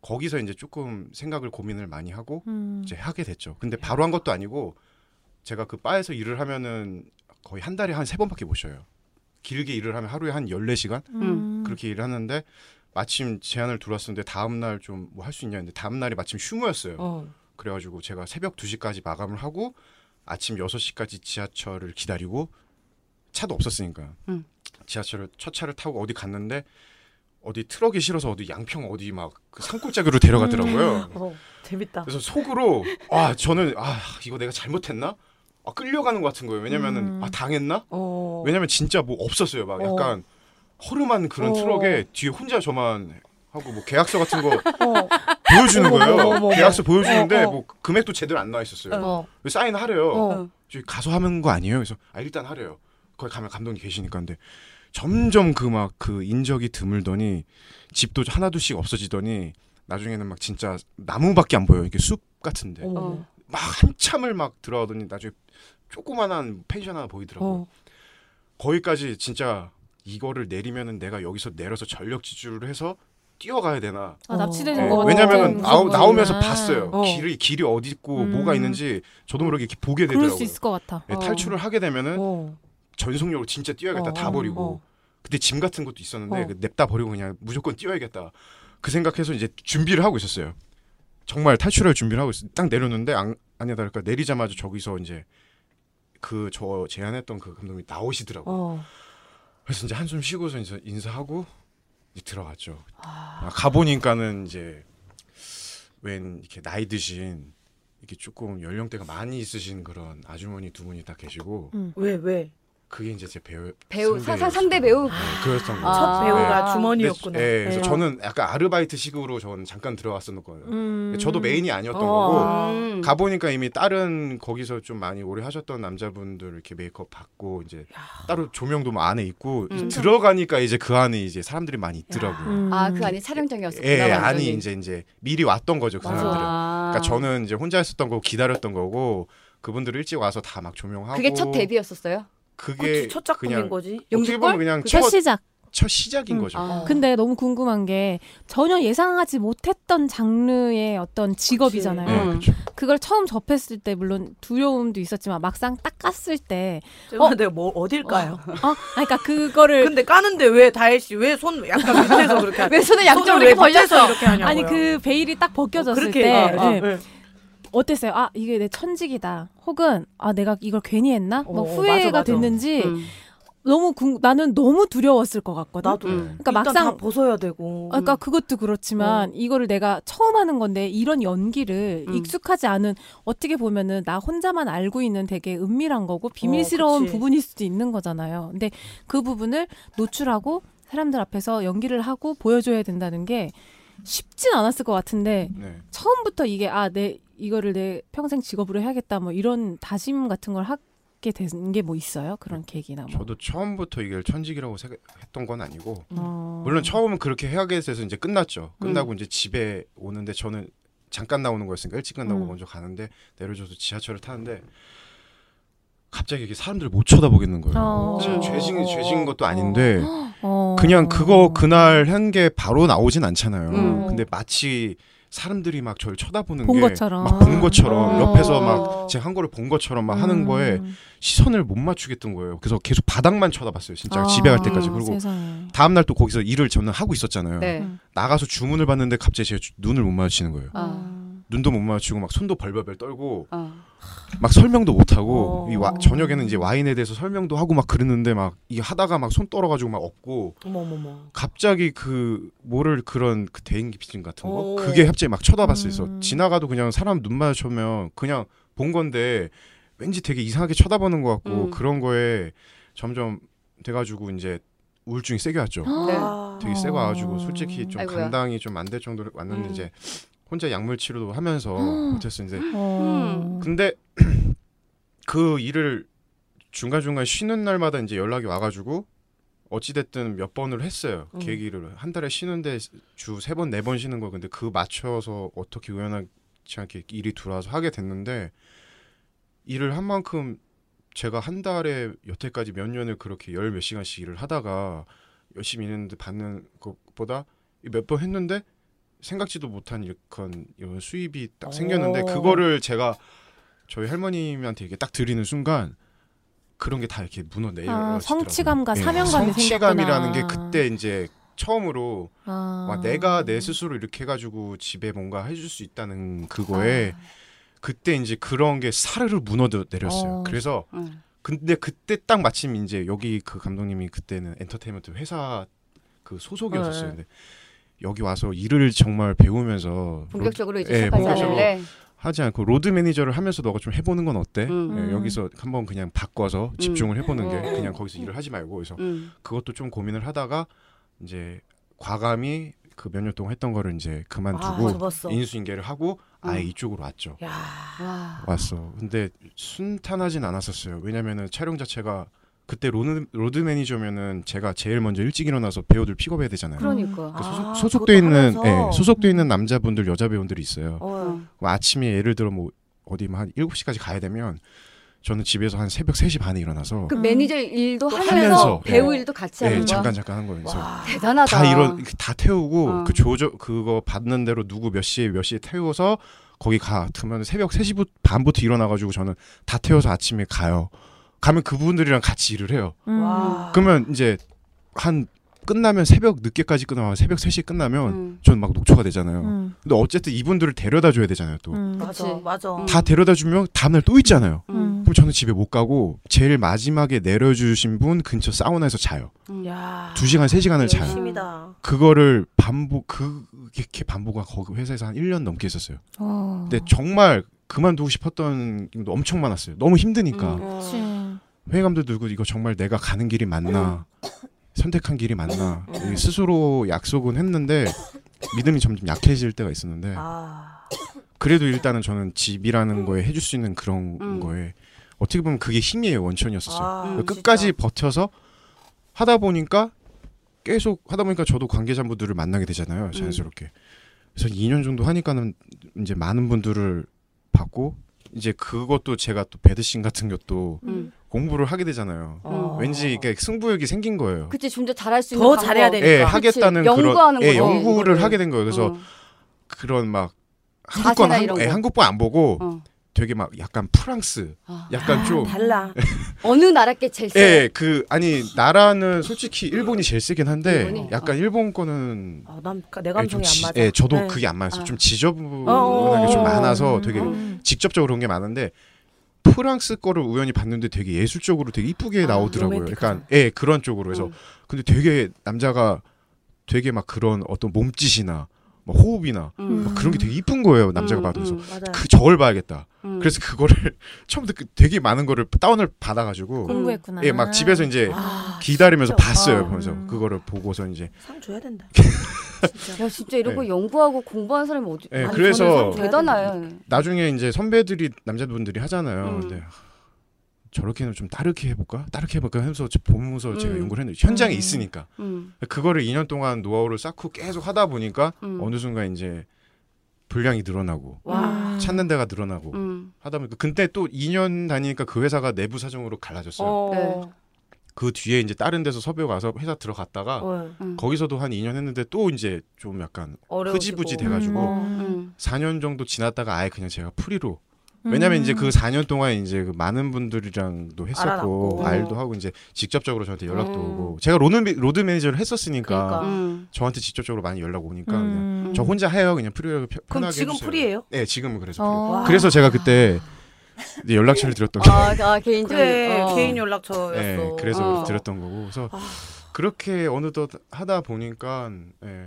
거기서 이제 조금 생각을 고민을 많이 하고 음. 이제 하게 됐죠. 근데 바로 한 것도 아니고 제가 그 바에서 일을 하면은 거의 한 달에 한 세 번밖에 못 쉬어요. 길게 일을 하면 하루에 한 14시간 음. 그렇게 일을 하는데 마침 제안을 들어왔었는데 다음 날 좀 뭐 할 수 있냐 했는데 다음 날이 마침 휴무였어요. 어. 그래가지고 제가 새벽 2시까지 마감을 하고 아침 6시까지 지하철을 기다리고 차도 없었으니까 음. 지하철을 첫 차를 타고 어디 갔는데 어디 트럭이 실어서 어디 양평 어디 막 그 산골짜기로 데려가더라고요. 어. 재밌다. 그래서 속으로 아 저는 아 이거 내가 잘못했나? 아 끌려가는 것 같은 거예요. 왜냐면은 음. 아 당했나? 어. 왜냐면 진짜 뭐 없었어요. 막 어. 약간 허름한 그런 어. 트럭에 뒤에 혼자 저만 하고 뭐 계약서 같은 거 [LAUGHS] 어. 보여주는 거예요. 어머. 계약서 보여주는데 어, 어. 뭐 금액도 제대로 안 나와 있었어요. 어. 사인하래요. 어. 가서 하는 거 아니에요? 그래서 아 일단 하래요. 거기 가면 감독님 계시니까 근데 점점 그막그 인적이 드물더니 집도 하나둘씩 없어지더니 나중에는 막 진짜 나무밖에 안 보여요. 이게 숲 같은데. 어. 막 한참을 막 들어가더니 나중에 조그만한 펜션 하나 보이더라고요. 어. 거기까지 진짜 이거를 내리면은 내가 여기서 내려서 전력 지출을 해서 뛰어가야 되나? 아, 납치되는 어. 거 왜냐면은 나오, 나오면서. 봤어요. 어. 길이 길이 어디 있고 음. 뭐가 있는지 저도 모르게 이렇게 보게 그럴 되더라고요. 수 있을 것 같아. 예, 어. 탈출을 하게 되면은 어. 전속력으로 진짜 뛰어야겠다 어, 다 어, 버리고 어. 그때 짐 같은 것도 있었는데 어. 그 냅다 버리고 그냥 무조건 뛰어야겠다 그 생각해서 이제 준비를 하고 있었어요 정말 탈출할 준비를 하고 있어 딱 내렸는데 안, 아니야 다를까 내리자마자 저기서 이제 그 저 제안했던 그 감독이 나오시더라고 요 어. 그래서 이제 한숨 쉬고서 인사하고 들어갔죠. 아, 가보니까는 이제 웬 이렇게 나이 드신 이렇게 조금 연령대가 많이 있으신 그런 아주머니 두 분이 다 계시고 왜 왜? 그게 이제 제 배우 배우 사, 사, 상대였어요. 상대 배우. 네, 그랬던 거죠. 아. 첫 배우가 네. 주머니였구나. 네, 그래서 네. 저는 약간 아르바이트식으로 저는 잠깐 들어갔었던 거예요. 음. 저도 메인이 아니었던 어. 거고 음. 가보니까 이미 다른 거기서 좀 많이 오래 하셨던 남자분들 이렇게 메이크업 받고 이제 따로 조명도 뭐 안에 있고 음. 들어가니까 이제 그 안에 이제 사람들이 많이 있더라고요. 음. 아, 그 안이 촬영장이었었구나. 예. 아니 이제 이제 미리 왔던 거죠 그 맞아. 사람들은. 아. 그러니까 저는 이제 혼자 했었던 거고 기다렸던 거고 그분들 일찍 와서 다 막 조명하고 그게 첫 데뷔였었어요? 그게 그치, 첫 작품인 그냥 거지. 어떻게 보면 그냥 첫 첫 시작. 첫 시작인 음. 거죠. 아. 근데 너무 궁금한 게 전혀 예상하지 못했던 장르의 어떤 직업이잖아요. 네, 음. 그걸 처음 접했을 때 물론 두려움도 있었지만 막상 딱 깠을 때 죄송한데 뭐 어딜까요? 어, 아니, 그러니까 그거를 근데 까는데 왜 다혜 씨왜 손 약간 밑에서 그렇게 하- [LAUGHS] 왜 손을 왜 이렇게 벌렸어? 이렇게 하냐고요? 아니 그 베일이 딱 벗겨졌을 그렇게 때 어, 어, 네. 네. 어땠어요? 아 이게 내 천직이다. 혹은 아 내가 이걸 괜히 했나? 뭐 어, 후회가 맞아, 맞아. 됐는지 음. 너무 궁, 나는 너무 두려웠을 것 같거든. 나도 음. 그러니까 일단 막상 다 벗어야 되고 아, 그러니까 그것도 그렇지만 어. 이거를 내가 처음 하는 건데 이런 연기를 음. 익숙하지 않은 어떻게 보면은 나 혼자만 알고 있는 되게 은밀한 거고 비밀스러운 어. 부분일 수도 있는 거잖아요. 근데 그 부분을 노출하고 사람들 앞에서 연기를 하고 보여줘야 된다는 게 쉽진 않았을 것 같은데 네. 처음부터 이게 아내 이거를 내 평생 직업으로 해야겠다 뭐 이런 다짐 같은 걸 하게 된 게 뭐 있어요? 그런 계기나 뭐. 저도 처음부터 이걸 천직이라고 생각했던 건 아니고 어. 물론 처음은 그렇게 해야겠어서 이제 끝났죠. 음. 끝나고 이제 집에 오는데 저는 잠깐 나오는 거였으니까 일찍 끝나고 음. 먼저 가는데 내려줘서 지하철을 타는데 갑자기 이게 사람들 못 쳐다보겠는 거예요. 어. 음. 죄진 죄진 것도 아닌데 [GASPS] 어. 그냥 그거 그날 한 게 바로 나오진 않잖아요. 음. 근데 마치 사람들이 막 저를 쳐다보는 본게 것처럼. 막본 것처럼 어. 옆에서 막 제가 한 거를 본 것처럼 막 하는 음. 거에 시선을 못 맞추겠던 거예요. 그래서 계속 바닥만 쳐다봤어요. 진짜 아, 집에 갈 때까지. 그리고. 다음 날 또 거기서 일을 저는 하고 있었잖아요. 네. 음. 나가서 주문을 받는데 갑자기 제 눈을 못 마주치는 거예요. 아. 눈도 못 마주치고 막 손도 벌벌벌 떨고 어. 막 설명도 못 하고 어. 이 와, 저녁에는 이제 와인에 대해서 설명도 하고 막 그랬는데 막 이 하다가 막 손 떨어가지고 막 없고 어머머머 갑자기 그 뭐를 그런 그 대인기 피증 같은 거 오. 그게 갑자기 막 쳐다봤어요. 그래서 음. 지나가도 그냥 사람 눈 마주치면 그냥 본 건데 왠지 되게 이상하게 쳐다보는 것 같고 음. 그런 거에 점점 돼가지고 이제 우울증이 세게 왔죠. 네. 아. 되게 세고 와가지고 솔직히 좀 아이고야. 감당이 좀 안 될 정도로 왔는데 음. 이제 혼자 약물 치료도 하면서 음. 못했었는데 어. 근데 [CLEARS THROAT] 그 일을 중간 중간 쉬는 날마다 이제 연락이 와가지고 어찌 됐든 몇 번을 했어요 음. 계기를 한 달에 쉬는데 주 세 번 네 번 쉬는 거 근데 그 맞춰서 어떻게 우연하지 않게 일이 들어와서 하게 됐는데 일을 한 만큼 제가 한 달에 여태까지 몇 년을 그렇게 열 몇 시간씩 일을 하다가 열심히 일했는데 받는 것보다 몇 번 했는데 생각지도 못한 이런 이런 수입이 딱 생겼는데 오. 그거를 제가 저희 할머님한테 이게 딱 드리는 순간 그런 게 다 이렇게 무너 내려지더라고요. 아, 성취감과 예, 사명감이 성취감이라는 게 생겼구나. 그때 이제 처음으로 아. 와, 내가 내 스스로 이렇게 해가지고 집에 뭔가 해줄 수 있다는 그거에 그때 이제 그런 게 사르르 무너 내렸어요. 어. 그래서 음. 근데 그때 딱 마침 이제 여기 그 감독님이 그때는 엔터테인먼트 회사 그 소속이었었어요. 네. 근데 여기 와서 일을 정말 배우면서 본격적으로 이제 예, 시작하지 본격적으로 않을래. 하지 않고 로드 매니저를 하면서 너가 좀 해보는 건 어때? 음. 예, 여기서 한번 그냥 바꿔서 집중을 해보는 게 음. 그냥 거기서 일을 하지 말고 그래서 음. 그것도 좀 고민을 하다가 이제 과감히 그 몇 년 동안 했던 거를 이제 아, 그만두고 접었어. 인수인계를 하고 아예 음. 이쪽으로 왔죠. 야. 와. 왔어. 근데 순탄하진 않았었어요. 왜냐면은 촬영 자체가 그때 로드, 로드 매니저면은 제가 제일 먼저 일찍 일어나서 배우들 픽업해야 되잖아요. 그러니까. 그 아, 소속, 소속돼 있는? 예, 소속돼 있는 남자분들 여자 배우들이 있어요. 어. 아침에 예를 들어 뭐 어디 뭐한 7시까지 가야 되면 저는 집에서 한 새벽 3시 반에 일어나서 그 음. 매니저 일도 또 하면서, 하면서, 배우 예. 일도 같이 예, 하는 거야. 잠깐 잠깐 한. 그래서 와. 대단하다. 다 이런 다 태우고 어. 그 조저 그거 받는 대로 누구 몇 시에 몇 시에 태워서 거기 가. 그러면 새벽 3시 반부터 일어나 가지고 저는 다 태워서 아침에 가요. 가면 그분들이랑 같이 일을 해요. 음. 와. 그러면 이제 한 끝나면 새벽 늦게까지 끝나면 새벽 3시에 끝나면 음. 저는 막 녹초가 되잖아요. 음. 근데 어쨌든 이분들을 데려다 줘야 되잖아요, 또. 음. 맞아. 맞아. 음. 다 데려다 주면 다음날 또 있잖아요. 음. 그럼 저는 집에 못 가고 제일 마지막에 내려주신 분 근처 사우나에서 자요. 음. 야. 두 시간 세 시간을 자요. 열심이다. 그거를 반복 그렇게 반복한 거기 회사에서 한 1년 넘게 있었어요. 어. 근데 정말 그만두고 싶었던 경우도 엄청 많았어요. 너무 힘드니까. 음. 회의감도 들고 이거 정말 내가 가는 길이 맞나? [COUGHS] 선택한 길이 맞나? 음. 이 스스로 약속은 했는데 믿음이 점점 약해질 때가 있었는데 아. 그래도 일단은 저는 집이라는 거에 해줄 수 있는 그런 음. 거에 어떻게 보면 그게 힘이에요 원천이었었어요. 아, 음, 끝까지 진짜. 버텨서 하다 보니까 계속 하다 보니까 저도 관계자분들을 만나게 되잖아요 음. 자연스럽게. 그래서 2년 정도 하니까는 이제 많은 분들을 봤고 이제 그것도 제가 또 배드신 같은 것도 음. 공부를 하게 되잖아요. 어. 왠지 이게 승부욕이 생긴 거예요. 그치 좀 더 잘할 수 있는 더 방법. 잘해야 되니까. 예. 하겠다는 그치, 그런 연구하는 예, 거죠, 연구를 이거를. 하게 된 거예요. 그래서 어. 그런 막 자세나 한국권 한, 이런 예, 거. 한국권 안 보고 어. 되게 막 약간 프랑스, 아. 약간 아, 좀 달라. [LAUGHS] 어느 나라 게 제일 세? 예, 그 아니 나라는 솔직히 일본이 제일 세긴 한데 일본이? 약간 일본 거는 아, 난 내 예, 좀 감성이 지- 안 맞아. 예, 저도 네. 그게 안 맞았어요. 아. 좀 지저분한 어, 게좀 어, 많아서 음, 되게 음. 직접적으로 그런 게 많은데 프랑스 거를 우연히 봤는데 되게 예술적으로 되게 이쁘게 아, 나오더라고요. 로맨틱하죠. 약간 예 그런 쪽으로 그래서 음. 근데 되게 남자가 되게 막 그런 어떤 몸짓이나 뭐 호흡이나 음. 막 그런 게 되게 이쁜 거예요. 남자가 음, 봐도 그래서 음. 그 저걸 봐야겠다. 음. 그래서 그거를 [LAUGHS] 처음부터 그 되게 많은 거를 다운을 받아가지고 공부했구나. 예막 집에서 이제 아, 기다리면서 진짜. 봤어요. 아, 보면서 음. 그거를 보고서 이제 상 줘야 된다. [LAUGHS] 야 진짜 이런 거 예. 연구하고 공부하는 사람이 어디 예, 아니, 그래서- 저는 대단해요. 나중에 이제 선배들이 남자분들이 하잖아요. 음. 근데 저렇게는 좀 따르게 해볼까? 따르게 해볼까? 하면서 저 보면서 제가 음. 연구를 했는데 현장에 음. 있으니까 음. 그거를 2년 동안 노하우를 쌓고 계속 하다 보니까 음. 어느 순간 이제 분량이 늘어나고 와. 음. 찾는 데가 늘어나고 음. 하다 보니까 근데 또 2년 다니니까 그 회사가 내부 사정으로 갈라졌어요. 어. 그 뒤에 이제 다른 데서 섭외 가서 회사 들어갔다가 어. 음. 거기서도 한 2년 했는데 또 이제 좀 약간 어려워지고. 흐지부지 돼가지고 음. 4년 정도 지났다가 아예 그냥 제가 프리로 왜냐면 음. 이제 그 4년 동안 이제 그 많은 분들이랑도 했었고 알아놨고. 알도 하고 이제 직접적으로 저한테 연락도 음. 오고 제가 로드 로드 매니저를 했었으니까 그러니까. 음. 저한테 직접적으로 많이 연락 오니까 그냥 음. 저 혼자 해요 그냥 프리로 편- 그럼 편하게 지금 해주세요. 프리예요? 네 지금은 그래서 프리. 어. 와. 그래서 제가 그때 이제 연락처를 드렸던 게 아, 아 개인적으로 그래 어. 개인 연락처였어. 네, 그래서 어. 드렸던 거고 그래서 아. 그렇게 어느덧 하다 보니까 예,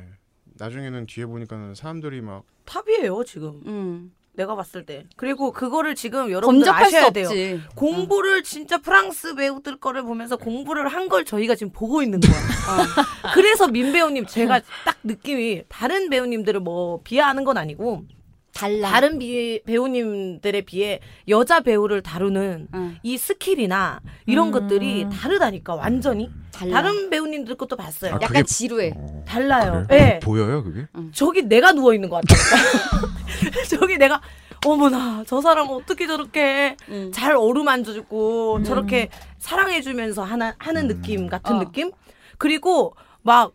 나중에는 뒤에 보니까는 사람들이 막 탑이에요 지금. 음. 내가 봤을 때. 그리고 그거를 지금 여러분들 아셔야 돼요. 없지. 공부를 진짜 프랑스 배우들 거를 보면서 공부를 한 걸 저희가 지금 보고 있는 거야. [LAUGHS] 어. 그래서 민 배우님 제가 딱 느낌이 다른 배우님들을 뭐 비하하는 건 아니고 달라. 다른 비, 배우님들에 비해 여자 배우를 다루는 응. 이 스킬이나 이런 음. 것들이 다르다니까 완전히 달라. 다른 배우님들 것도 봤어요. 아, 약간 그게- 지루해. 어, 달라요. 그래요? 예. 보여요 그게? 저기 내가 누워 있는 것 같다니까. [LAUGHS] 저기 내가 어머나 저 사람 어떻게 저렇게 음. 잘 어루만져주고 저렇게 사랑해주면서 하나, 하는 음. 느낌 같은 어. 느낌? 그리고 막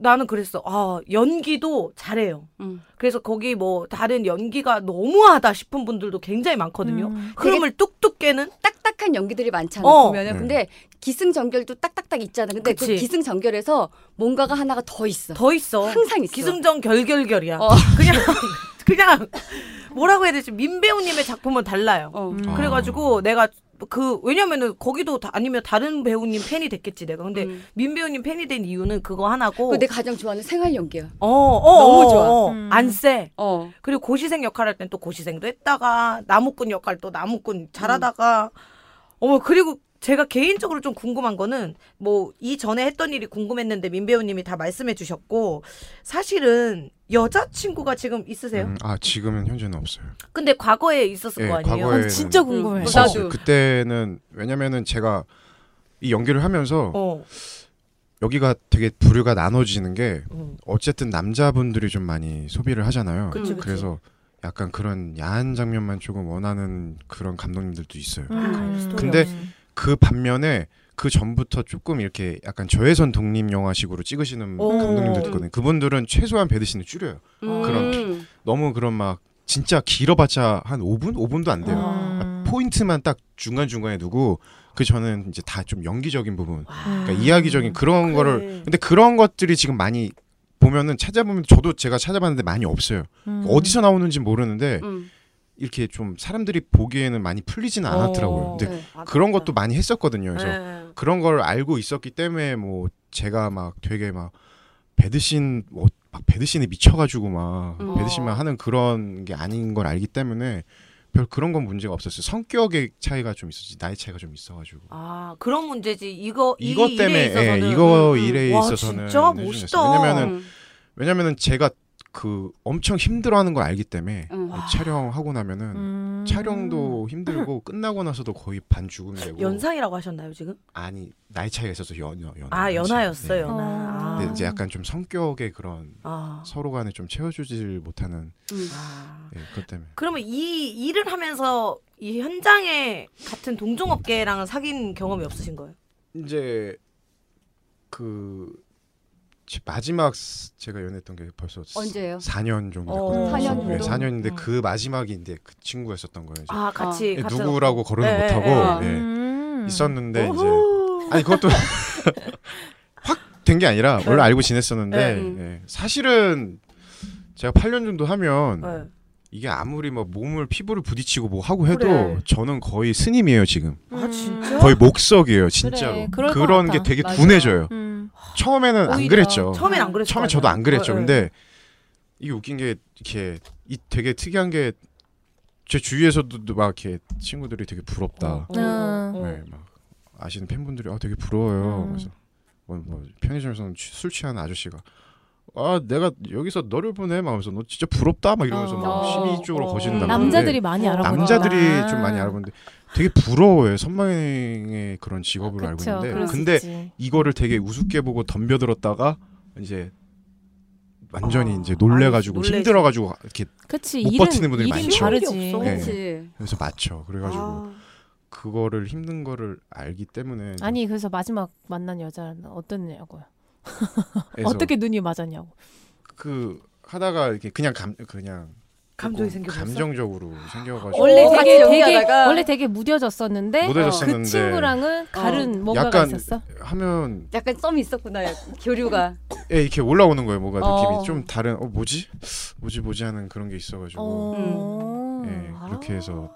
나는 그랬어. 아 연기도 잘해요. 음. 그래서 거기 뭐 다른 연기가 너무하다 싶은 분들도 굉장히 많거든요. 음. 흐름을 뚝뚝 깨는 딱딱한 연기들이 많잖아 어. 보면은 네. 근데 기승전결도 딱딱딱 있잖아. 근데 그 그치. 기승전결에서 뭔가가 하나가 더 있어. 더 있어. 항상 있어. 기승전 결결결이야. 어. 그냥 [LAUGHS] 그냥 뭐라고 해야 되지? 민 배우님의 작품은 달라요. 어. 음. 아. 그래가지고 내가 그 왜냐면은 거기도 다, 아니면 다른 배우님 팬이 됐겠지 내가. 근데 음. 민 배우님 팬이 된 이유는 그거 하나고. 내가 가장 좋아하는 생활 연기야. 어, 어, 너무 어, 좋아. 어, 음. 안 쎄. 어. 그리고 고시생 역할 할 땐 또 고시생도 했다가 나무꾼 역할 또 나무꾼 잘하다가 어머 그리고 제가 개인적으로 좀 궁금한 거는 뭐 이전에 했던 일이 궁금했는데 민 배우님이 다 말씀해 주셨고 사실은 여자친구가 지금 있으세요? 음, 아 지금은 현재는 없어요. 근데 과거에 있었을 예, 거 아니에요? 과거에는 진짜 궁금해. 있었어요. 나도. 그때는 왜냐면은 제가 이 연기를 하면서 어. 여기가 되게 부류가 나눠지는 게 음. 어쨌든 남자분들이 좀 많이 소비를 하잖아요. 그치, 그치. 래서 약간 그런 야한 장면만 조금 원하는 그런 감독님들도 있어요. 음. 근데 그 반면에 그 전부터 조금 이렇게 약간 저예선 독립 영화식으로 찍으시는 오. 감독님들도 있거든요. 그분들은 최소한 배드신을 줄여요. 그런 음. 너무 그런 막 진짜 길어봤자 한 5분? 5분도 안 돼요. 음. 포인트만 딱 중간 중간에 두고 그 저는 이제 다 좀 연기적인 부분, 그러니까 음. 이야기적인 그런 그래. 거를 근데 그런 것들이 지금 많이 보면은 찾아보면 저도 제가 찾아봤는데 많이 없어요. 음. 어디서 나오는지 모르는데 음. 이렇게 좀 사람들이 보기에는 많이 풀리지는 않았더라고요. 어. 근데 네. 그런 것도 많이 했었거든요. 그래서 네. 그런 걸 알고 있었기 때문에 뭐 제가 막 되게 막 배드신 뭐 막 배드신에 미쳐가지고 막 음. 배드신만 하는 그런 게 아닌 걸 알기 때문에 별 그런 건 문제가 없었어요. 성격의 차이가 좀 있었지 나이 차이가 좀 있어가지고 아 그런 문제지 이거 이 이것 일에 때문에 있어서는 예, 이거 음, 음. 일에 와, 있어서는 진짜. 멋있다. 왜냐면은 음. 왜냐면은 제가 그 엄청 힘들어하는 걸 알기 때문에 음. 촬영하고 나면은 음. 촬영도 힘들고 [LAUGHS] 끝나고 나서도 거의 반 죽음 되고 연상이라고 하셨나요 지금? 아니 나이 차이가 있어서 연하 연하 아 연하였어요 네. 연하. 어. 아. 근데 이제 약간 좀 성격의 그런 아. 서로 간에 좀 채워주질 못하는 음. 아. 예, 그것 때문에 그러면 이 일을 하면서 이 현장에 같은 동종업계랑 사귄 경험이 없으신 거예요? 이제 그 제- 마지막 스- 제가 연애했던 게 벌써 언제예요? 4년 정도 어, 됐거든요. 4년 네, 정도? 4년인데 음. 그 마지막인데 그 친구였었던 거예요. 이제. 아 같이 예, 같은 누구라고 거론을 예, 못 하고 예, 예, 음. 있었는데 이제 오호. 아니 그것도 [LAUGHS] 확 된 게 아니라 원래 네. 알고 지냈었는데 네. 예, 사실은 제가 8년 정도 하면 네. 이게 아무리 뭐 몸을 피부를 부딪히고 뭐 하고 해도 그래. 저는 거의 스님이에요 지금 아 진짜? 거의 목석이에요 진짜로 그래, 그런. 게 되게 맞아. 둔해져요 음. 처음에는 안 오히려. 그랬죠 처음엔 안 그랬어요. 처음에 저도 안 그랬죠 네, 근데 이게 웃긴 게 이렇게 이 되게 특이한 게 제 주위에서도 막 이렇게 친구들이 되게 부럽다 네. 어, 어. 네, 막 아시는 팬분들이 아 되게 부러워요. 음. 그래서 뭐, 뭐 편의점에서는 취- 술 취하는 아저씨가 아 내가 여기서 너를 보내 막 하면서 너 진짜 부럽다 막 이러면서 막 어. 시비 쪽으로 어. 거진다. 남자들이 많이 어, 알아보는 남자들이 좀 많이 알아보는데 되게 부러워요 선망의 그런 직업을 알고 그쵸, 있는데 그럴 수 근데 있지. 이거를 되게 우습게 보고 덤벼들었다가 이제 완전히 아, 이제 놀래가지고 아니. 힘들어가지고 이렇게 그치 못 일은 버티는 분들이 많죠. 네. 그래서 맞죠. 그래가지고 아, 그거를 힘든 거를 알기 때문에 아니 그래서 마지막 만난 여자는 어땠냐고요? [LAUGHS] 어떻게 눈이 맞았냐고. 그 하다가 이렇게 그냥 감 그냥 감정이 생겨버렸어? 감정적으로 생겨가지고 원래 어, 되게 되게 원래 되게 무뎌졌었는데 못해졌었는데 그 친구랑은 다른 뭔가가 약간 있었어. 하면 약간 썸이 있었구나. 교류가. 예, 이렇게 올라오는 거예요. 뭐가 어. 느낌이 좀 다른 어 뭐지 뭐지 뭐지 하는 그런 게 있어가지고 어. 예 그렇게 해서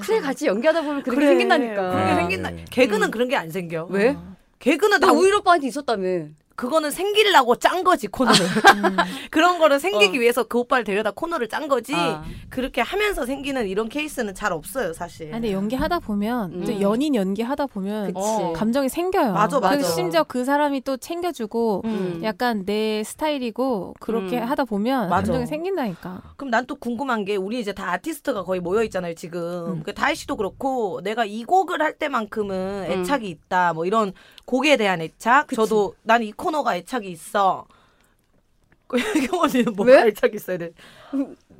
그래 같이 연기하다 보면 그렇게 그래, 생긴다니까. 그게 네, 생긴다. 네. 개그는 음. 그런 게 안 생겨. 왜? 개그는 나다 우일 오빠한테 있었다며. 그거는 생기려고 짠 거지 코너를. 음. [LAUGHS] 그런 거를 생기기 어. 위해서 그 오빠를 데려다 코너를 짠 거지. 아. 그렇게 하면서 생기는 이런 케이스는 잘 없어요 사실. 아니, 근데 연기하다 보면 음. 또 연인 연기하다 보면. 어. 감정이 생겨요. 맞아, 그리고 맞아. 심지어 그 사람이 또 챙겨주고 음. 약간 내 스타일이고 그렇게 음. 하다 보면 맞아. 감정이 생긴다니까. 그럼 난 또 궁금한 게 우리 이제 다 아티스트가 거의 모여 있잖아요 지금. 음. 그 다혜 씨도 그렇고 내가 이 곡을 할 때만큼은 음. 애착이 있다. 뭐 이런 곡에 대한 애착. 저도 난 이 코너가 애착이 있어. [LAUGHS] 혜경 언니는 뭐가 왜? 애착이 있어야 돼?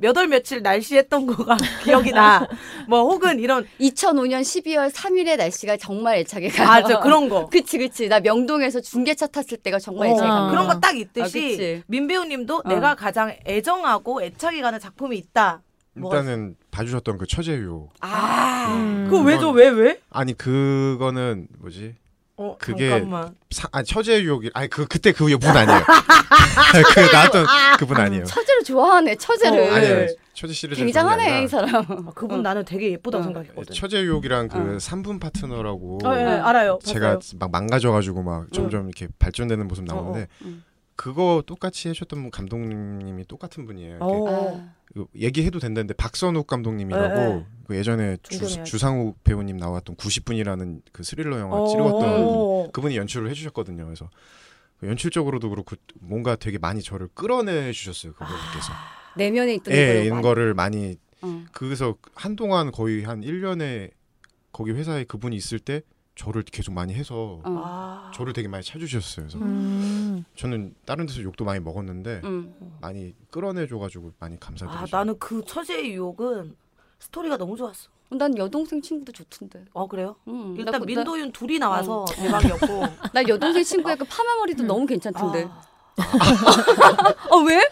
몇월 며칠 날씨 했던 거가 [LAUGHS] 기억이 나. 뭐 혹은 이런 2005년 12월 3일의 날씨가 정말 애착에 가요. 맞아 그런 거. [LAUGHS] 그치 그치. 나 명동에서 중계차 탔을 때가 정말 어, 애착이 가. 그런 거딱 아, 있듯이 그치. 민배우님도 어. 내가 가장 애정하고 애착이 가는 작품이 있다. 뭐가 일단은 봐주셨던 그 처제유 아, 음. 그거 왜죠? 왜 왜? 아니 그거는 뭐지 어, 그게 잠깐만. 사, 아니 처제 유혹이 아니 그 그때 그분 아니에요 [LAUGHS] 그 나왔던 그분 아니에요 처제를 좋아하네. 처제를. 어, 아니요 처제 시리즈 굉장하네 이 사람. 아, 그분 어. 나는 되게 예쁘다고 어. 생각했거든. 처제 유혹이랑 그 어. 3분 파트너라고 어, 예, 예, 알아요. 제가 봤어요. 막 망가져가지고 막 점점 이렇게 발전되는 모습 나오는데 음. 그거 똑같이 해주셨던 분 감독님이 똑같은 분이에요. 어. 아. 얘기해도 된다는데 박선욱 감독님이라고 네, 네. 그 예전에 존경해야지. 주, 상욱 배우님 나왔던 90분이라는 그 스릴러 영화 어. 찍어왔던 그분이 연출을 해주셨거든요. 그래서 그 연출적으로도 그렇고 뭔가 되게 많이 저를 끌어내 주셨어요. 그분께서. 내면에 있던 예, 이런 거를 많이 어. 그래서 한동안 거의 한 1년에 거기 회사에 그분이 있을 때 저를 계속 많이 해서 어. 아. 저를 되게 많이 찾으셨어요. 그래서 음. 저는 다른 데서 욕도 많이 먹었는데 음. 많이 끌어내줘가지고 많이 아, 감사드리죠. 나는 그 처제의 유혹은 스토리가 너무 좋았어. 난 여동생 친구도 좋던데. 어, 그래요? 음. 일단 나, 그- 민도윤 둘이 나와서 대박이었고. 나, [LAUGHS] 나 여동생 친구의 그 파마 머리도 너무 괜찮던데. 아, [LAUGHS] 어 왜?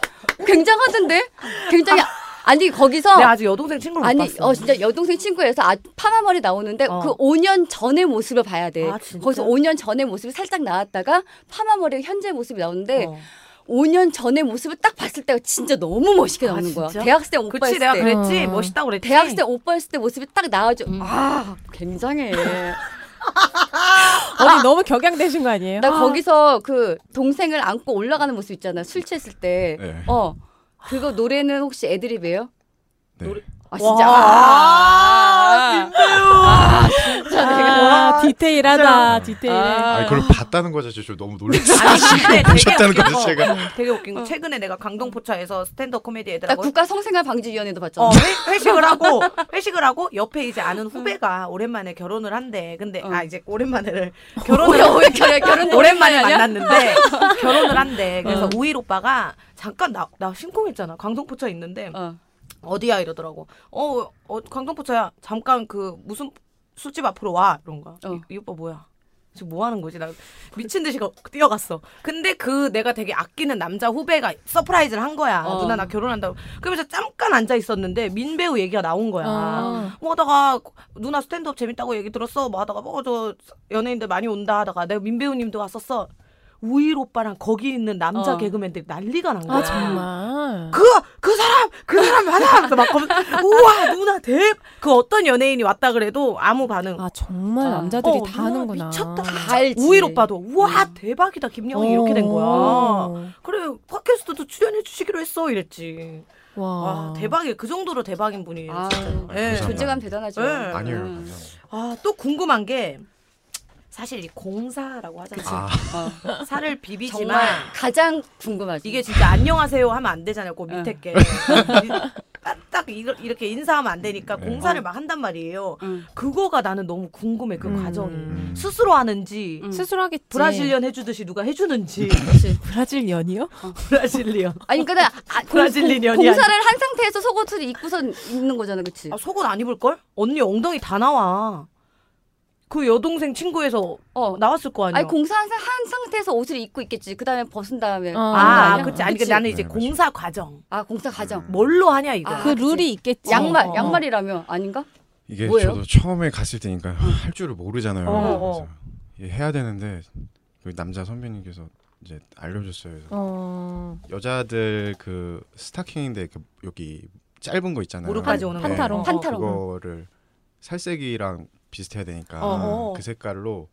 굉장하던데? 굉장히 아니 거기서 내가 아직 여동생 친구를 못 아니 봤어. 어 진짜 여동생 친구에서 아, 파마 머리 나오는데 어. 그 5년 전의 모습을 봐야 돼. 아, 진짜? 거기서 5년 전의 모습이 살짝 나왔다가 파마 머리 현재 모습이 나오는데 어. 5년 전의 모습을 딱 봤을 때가 진짜 너무 멋있게 아, 나오는 거야. 진짜? 대학생 때 오빠였을 그치 내가 때. 그랬지 어. 멋있다고 그랬지. 대학생 때 오빠였을 때 모습이 딱 나와줘. 음. 아 굉장해. [LAUGHS] 어디 너무 격양되신 거 아니에요? 나 거기서 그 동생을 안고 올라가는 모습 있잖아. 술 취했을 때. 네. 어. 그거 노래는 혹시 애드립이에요? 네. 노래- 아 진짜. 와, 아, 아, 진짜 내가 아, 디테일하다. 디테일해. 아. 아니 그걸 봤다는 거 자체 저 너무 놀랐어요. [LAUGHS] 보셨다는 웃긴 거 거, 자체가. 되게 웃긴 거 최근에 내가 강동포차에서 스탠드업 코미디 나 애들하고 국가 성생활 방지 위원회도 봤잖아. 어, 회, 회식을 하고 회식을 하고 옆에 이제 아는 후배가 오랜만에 결혼을 한대. 근데 어. 아 이제 오랜만에를 [LAUGHS] 결혼을 왜, 왜 결혼 결혼 [LAUGHS] 오랜만에 아니야? 만났는데 결혼을 한대. 그래서 어. 우일 오빠가 잠깐 나나 심쿵했잖아. 강동포차 있는데 어. 어디야 이러더라고. 어, 어 강동포차야. 잠깐 그 무슨 술집 앞으로 와 이런 거. 어. 이, 이 오빠 뭐야? 지금 뭐 하는 거지? 나 미친 듯이 거- 뛰어갔어. 근데 그 내가 되게 아끼는 남자 후배가 서프라이즈를 한 거야. 어. 누나 나 결혼한다고. 그러면서 잠깐 앉아 있었는데 민배우 얘기가 나온 거야. 어. 뭐 하다가 누나 스탠드업 재밌다고 얘기 들었어. 뭐 하다가 뭐 저 연예인들 많이 온다 하다가 내가 민배우님도 왔었어. 우일 오빠랑 거기 있는 남자 어. 개그맨들이 난리가 난 거야. 아 정말. 그, 그 사람, 그 사람 맞아! 그래서 막, 검- 우와, 누나, 대, 그 어떤 연예인이 왔다 그래도 아무 반응. 아 정말 아. 남자들이 어, 다 누나 하는구나. 미쳤다. 다 알지. 우일 오빠도, 우와, 대박이다, 김영희. 이렇게 된 거야. 어. 그래, 팟캐스트도 출연해 주시기로 했어. 이랬지. 와, 와, 대박이에요. 그 정도로 대박인 분이에요. 아, 진짜. 아, 예. 감사합니다. 존재감 대단하죠. 네. 아니에요. 음. 아, 또 궁금한 게, 사실 이 공사라고 하잖아요. 아, 어. 살을 비비지만, 정말 가장 궁금하지. 이게 진짜 안녕하세요 하면 안 되잖아요. 그 밑에 응. 게. 딱 이렇게 인사하면 안 되니까 네. 공사를 막 한단 말이에요. 응. 그거가 나는 너무 궁금해. 그 음. 과정이. 음. 스스로 하는지 음. 스스로 하겠지. Brazilian 해주듯이 누가 해주는지. Brazilian이요? [LAUGHS] Brazilian. 아니 근데 아, 공- Brazilian이 공- 공사를 한 상태에서 속옷을 입고선 입는 거잖아, 그렇지? 아, 속옷 안 입을 걸? 언니 엉덩이 다 나와. 그 여동생 친구에서 어. 나왔을 거 아니야. 아니 공사 한, 상태에서 옷을 입고 있겠지. 그 다음에 벗은 다음에. 어. 아, 아? 그치. 아니, 그 그치? 나는 이제 네. 공사 과정. 아 공사 과정. 뭘로 하냐, 이거. 아, 그 그치. 룰이 있겠지. 양말 어, 어. 양말이라며 아닌가? 이게 뭐예요? 저도 처음에 갔을 때니까 할 줄을 모르잖아요. 어, 어. 그래서 이게 해야 되는데 그 남자 선배님께서 이제 알려줬어요. 그래서 어. 여자들 그 스타킹인데 그 여기 짧은 거 있잖아요. 무릎까지 오는 거. 판타롱. 어, 어. 판타롱. 그거를 살색이랑 비슷해야 되니까 어, 어. 그 색깔로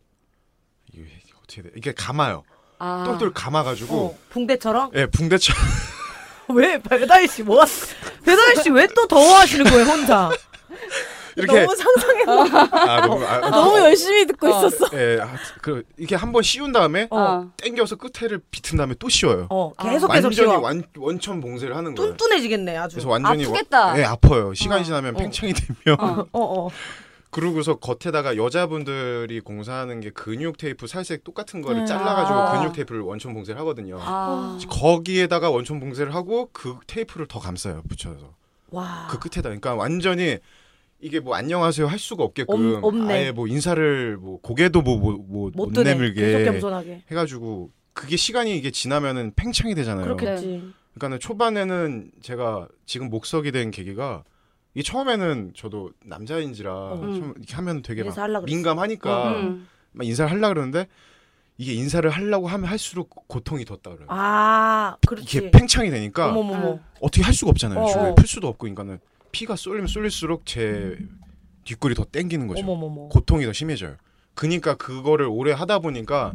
이게 어떻게 돼? 이게 감아요. 아. 똘똘 감아가지고 어, 붕대처럼? 예 붕대처럼 [LAUGHS] [LAUGHS] 왜 배다희 씨 뭐? 배다희 씨왜 또 더워 하시는 거예요 혼자? 이렇게 너무 상상해. 아, 너무 아, 아, 너무 열심히 듣고 어. 있었어. 예, 아, 그 이게 한 번 씌운 다음에 어. 어. 당겨서 끝에를 비튼 다음에 또 씌워요. 어 아. 계속 계속 완전히 씌워. 완, 원천 봉쇄를 하는 거예요. 뚠뚠해지겠네 아주. 그래서 완전히 아프겠다. 와, 예, 아파요. 시간이 어. 지나면 어. 팽창이 되면 어. 어 어. [LAUGHS] 그러고서 겉에다가 여자분들이 공사하는 게 근육 테이프 살색 똑같은 거를 음. 잘라가지고 아. 근육 테이프를 원천 봉쇄를 하거든요. 아. 거기에다가 원천 봉쇄를 하고 그 테이프를 더 감싸요 붙여서 와. 그 끝에다 그러니까 완전히 이게 뭐 안녕하세요 할 수가 없게끔 없-. 아예 뭐 인사를 뭐 고개도 뭐못 뭐, 못 못. 내밀게. 해가지고 그게 시간이 이게 지나면은 팽창이 되잖아요. 그렇겠지. 그러니까는 초반에는 제가 지금 목석이 된 계기가 이 처음에는 저도 남자인지라 좀 이렇게 하면 되게 막. 민감하니까 음. 막 인사를 하려 그러는데 이게 인사를 하려고 하면 할수록 고통이 더 따라요. 아 그렇지. 이게 팽창이 되니까 어머머머. 어떻게 할 수가 없잖아요. 어, 주변에 어. 풀 수도 없고 그러니까는 피가 쏠리면 쏠릴수록 제 뒷골이 더 땡기는 거죠. 어머머머. 고통이 더 심해져요. 그러니까 그거를 오래 하다 보니까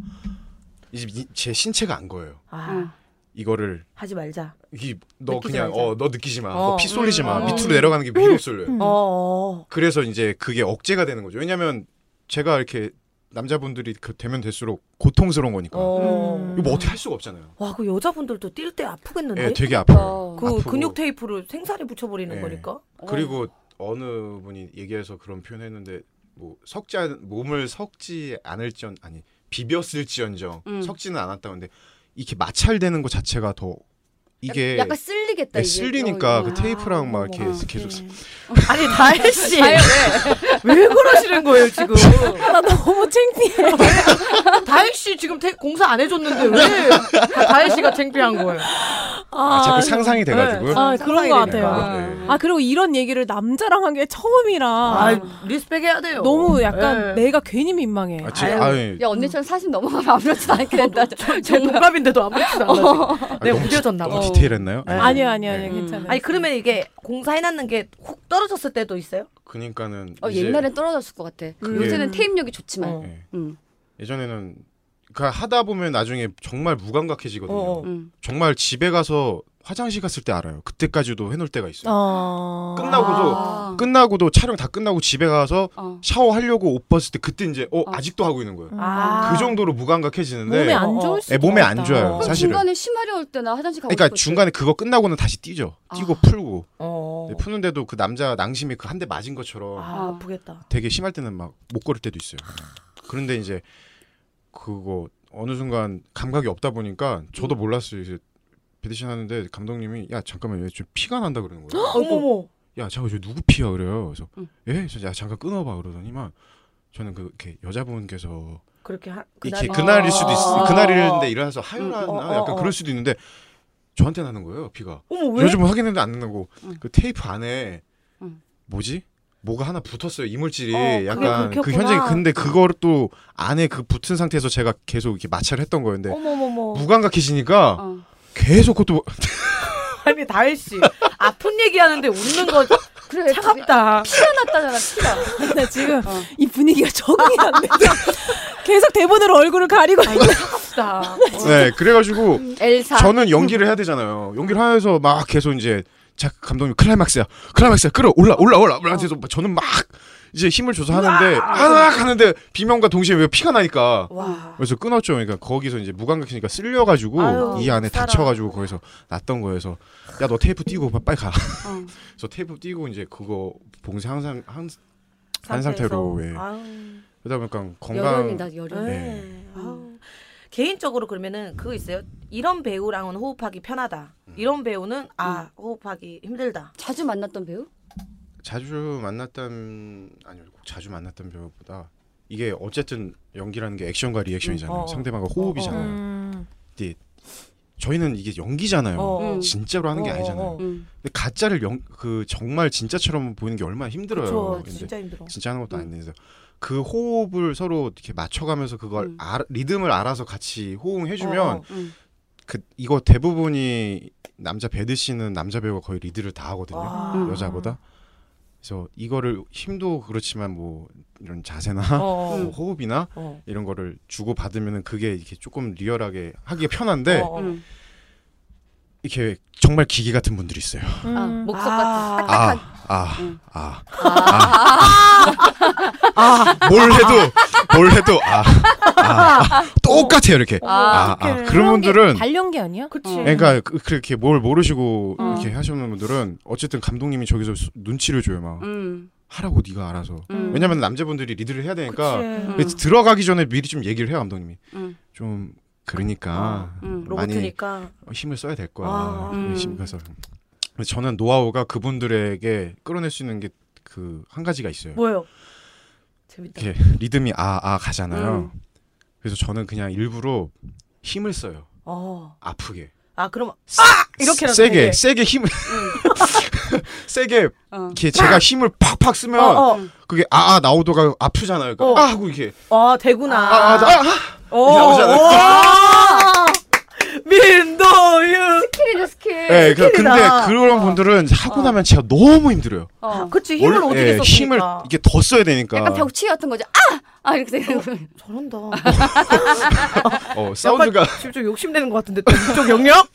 이제 이- 제 신체가 안 거예요. 아 이거를 하지 말자. 이 너 그냥 말자. 어 너 느끼지 마. 어. 너피 쏠리지 마. 음. 밑으로 내려가는 게 위로 쏠려요. 음. 어. 어. 그래서 이제 그게 억제가 되는 거죠. 왜냐면 제가 이렇게 남자분들이 그 되면 될수록 고통스러운 거니까. 어. 음. 이거 뭐 어떻게 할 수가 없잖아요. 와, 그 여자분들도 뛸 때 아프겠는데? 예, 되게. 아파요. 그 아프고. 근육 테이프를 생살에 붙여버리는 예. 거니까. 어. 그리고 어느 분이 얘기해서 그런 표현했는데 뭐 석지 않, 몸을 석지 않을지언 아니 비벼쓸지언정 음. 석지는 않았다는데 이렇게 마찰되는 것 자체가 더 이게 약간 쓸리겠다 예, 이게. 쓸리니까 어, 그 어. 테이프랑 막 이렇게 어머, 계속 어떡해. 아니, 다혜 씨. 아유, 왜? 왜 그러시는 거예요, 지금? 나 너무 창피해. 다혜 씨 지금 태- 공사 안 해줬는데 왜 다혜 씨가 창피한 거예요? 아, 자꾸 상상이 돼가지고요. 아, 그런 것 같아요. 네. 아 그리고 이런 얘기를 남자랑 한 게 처음이라 아, respect 해야 돼요. 너무 약간 예. 내가 괜히 민망해. 아, 제, 아유. 아유, 야 언니처럼 40 넘어가면 아무렇지도 않게 된다. 제 동갑인데도 아무렇지도 않아. 아, 내가 무뎌졌나 봐. 디테일했나요? 네. 아니요 아니요 아니요 음. 괜찮아요. 아니 그러면 이게 공사해놨는 게 훅 떨어졌을 때도 있어요? 그니까는 어, 이제 옛날엔 떨어졌을 것 같아. 그게- 요새는 테이프력이 좋지만. 어. 예. 음. 예전에는 그 하다 보면 나중에 정말 무감각해지거든요. 어, 어. 음. 정말 집에 가서 화장실 갔을 때 알아요. 그때까지도 해놓을 때가 있어요. 어... 끝나고도 아. 끝나고도 촬영 다 끝나고 집에 가서 어. 샤워하려고 옷 벗을 때 그때 이제 어, 어. 아직도 하고 있는 거예요. 아. 그 정도로 무감각해지는데 몸에 어, 안 어. 좋을 수도 예, 몸에 안. 좋아요. 사실은. 중간에 심하려 올 때나 화장실 가고 그러니까. 중간에 그거 끝나고는 다시 뛰죠. 뛰고 아. 풀고 어. 네, 푸는데도 그 남자 낭심이 그 한 대 맞은 것처럼 아, 아프겠다. 되게 심할 때는 막 못 걸을 때도 있어요. 그런데 이제 그거 어느 순간 감각이 없다 보니까 저도 몰랐어요. 이제 배드신 하는데 감독님이 야 잠깐만 얘좀 피가 난다 그러는 거예요. [GASPS] 어머머. 야 잠깐 저 누구 피야 그래요. 그래서 응. 예, 야 잠깐 끊어봐 그러더니만 저는 그 이렇게 여자분께서 그렇게 하, 이렇게 그날이- 그날일 수도 있 아. 그날일인데 일어나서 하혈하나 음, 어, 어, 약간 어. 그럴 수도 있는데 저한테 나는 거예요 피가. 어머 왜? 요즘은 확인했는데 안 나고 응. 그 테이프 안에 응. 뭐지? 뭐가 하나 붙었어요 이물질이 어, 약간 그. 현장에 근데 그거를 또 안에 그 붙은 상태에서 제가 계속 이렇게 마찰을 했던 거였는데 어머머머. 무감각해지니까 어. 계속 그것도 [LAUGHS] 아니 다혜 씨 아픈 얘기하는데 웃는 거 그래 차갑다. 피가 났다잖아 피가. 나 지금 어. 이 분위기가 적응이 안 돼. [LAUGHS] 계속 대본으로 얼굴을 가리고 있는. 차갑다. [LAUGHS] 네 그래가지고 엘사. 저는 연기를 해야 되잖아요. 연기를 하면서 막 계속 이제 자 감독님 클라이막스야, 클라이막스야, 끌어 올라 올라 올라 올라. 그래서 저는 막 이제 힘을 줘서 하는데 하악 하는데 비명과 동시에 왜 피가 나니까 와. 그래서 끊었죠. 그러니까 거기서 이제 무감각이니까 쓸려가지고 아유, 이 안에 살이. 다쳐가지고 거기서 났던 거여서 야 너 테이프 띄고 빨리 가. 어. [LAUGHS] 그래서 테이프 띄고 이제 그거 봉쇄 항상 한, 한 상태로 왜 아유. 그러다 보니까 건강 여름이다 여름. 네. 네. 개인적으로 그러면은 그거 있어요. 이런 배우랑은 호흡하기 편하다. 음. 이런 배우는 아 호흡하기 힘들다. 자주 만났던 배우? 자주 만났던 아니요 꼭 자주 만났던 배우보다 이게 어쨌든 연기라는 게 액션과 리액션이잖아요. 음, 어, 어. 상대방과 호흡이잖아요. 음. 저희는 이게 연기잖아요. 어. 음. 진짜로 하는 게 어, 아니잖아요. 응. 근데 가짜를 연, 그 정말 진짜처럼 보이는 게 얼마나 힘들어요. 근데 진짜 힘들어. 진짜 하는 것도 음. 아닌데 그 호흡을 서로 이렇게 맞춰가면서 그걸 음. 알- 리듬을 알아서 같이 호응해주면. 그 이거 대부분이 남자 베드신은 남자 배우가 거의 리드를 다 하거든요. 와. 음. 여자보다. 그래서 이거를 힘도 그렇지만 뭐 이런 자세나 어. [LAUGHS] 뭐 호흡이나 어. 이런 거를 주고 받으면은 그게 이렇게 조금 리얼하게 하기가 편한데 어, 어. 응. 이렇게 정말 기계 같은 분들이 있어요. 아, 음. 목석 아. 같은 딱딱한. 아, 아, 응. 아, 아, 뭘 해도 뭘 해도 아, 아, 똑같아요 이렇게. 아, 아, 아. 그런 분들은 발연기 아니야? 그치. 어. 그러니까 그- 그렇게 뭘 모르시고 어. 이렇게 하시는 분들은 어쨌든 감독님이 저기서 수- 눈치를 줘요 막 응. 하라고 네가 알아서. 응. 왜냐면 남자분들이 리드를 해야 되니까 들어가기 전에 미리 좀 얘기를 해요 감독님이. 응. 좀 그러니까 응. 많이 로봇이니까. 힘을 써야 될 거야. 아. 음. 열심히 가서. 그래서 저는 노하우가 그분들에게 끌어낼 수 있는 게 그 한 가지가 있어요. 뭐예요? 재밌다. 이렇게 리듬이 아아 가잖아요. 음. 그래서 저는 그냥 일부러 힘을 써요. 어. 아프게. 아 그럼 아 이렇게라도 세게 되게. 세게 힘을 [LAUGHS] 세게 어. 이렇게 제가 힘을 팍팍 쓰면 어, 어. 그게 아, 아 나오도가 아프잖아요. 그러니까 어. 아 하고 이렇게 아 되구나. 아, 아, 아, 아. 어. 나오잖아요. 와. 민도윤. 스킬이죠 스킬. 예, 그, 근데. 그런 어. 분들은 하고 나면 진짜 너무 힘들어요. 어. 그치 힘을 어떻게 예, 썼으니까. 힘을 이게 더 써야 되니까. 약간 벽치 같은 거죠. 아! 아 이렇게 되는 거. 잘한다. [LAUGHS] [LAUGHS] 어, 사운드가 지금 좀 욕심내는 것 같은데 또 이쪽 영역?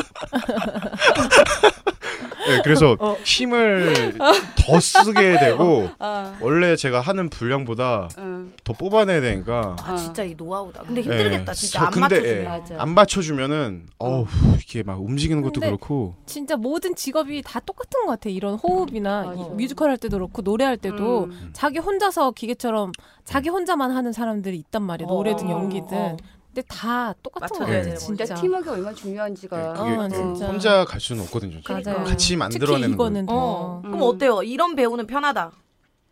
예, 그래서 어. 힘을 더 쓰게 되고 아. [LAUGHS] 원래 제가 하는 분량보다 응. 더 뽑아내야 되니까 아 진짜 이 노하우다. 근데 힘들겠다 예, 진짜 저 안 근데, 맞춰주면. 예. 안 맞춰주면은 어우 이게 막 움직이는 것도 그렇고 진짜 모든 직업이 다 똑같은 것 같아. 이런 호흡이나. 이 뮤지컬 할 때도 그렇고 노래할 때도 음. 자기 혼자서 기계처럼 자기 혼자만 하는 사람들이 있단 말이야. 노래든 어, 연기든. 어. 근데 다 똑같은 같아. 되는 진짜. 팀워크가 얼마나 중요한지가. 예, 어, 예, 진짜. 혼자 갈 수는 없거든요. 맞아요. 같이 만들어내는 이거는 거예요. 어. 더. 그럼 음. 어때요? 이런 배우는 편하다.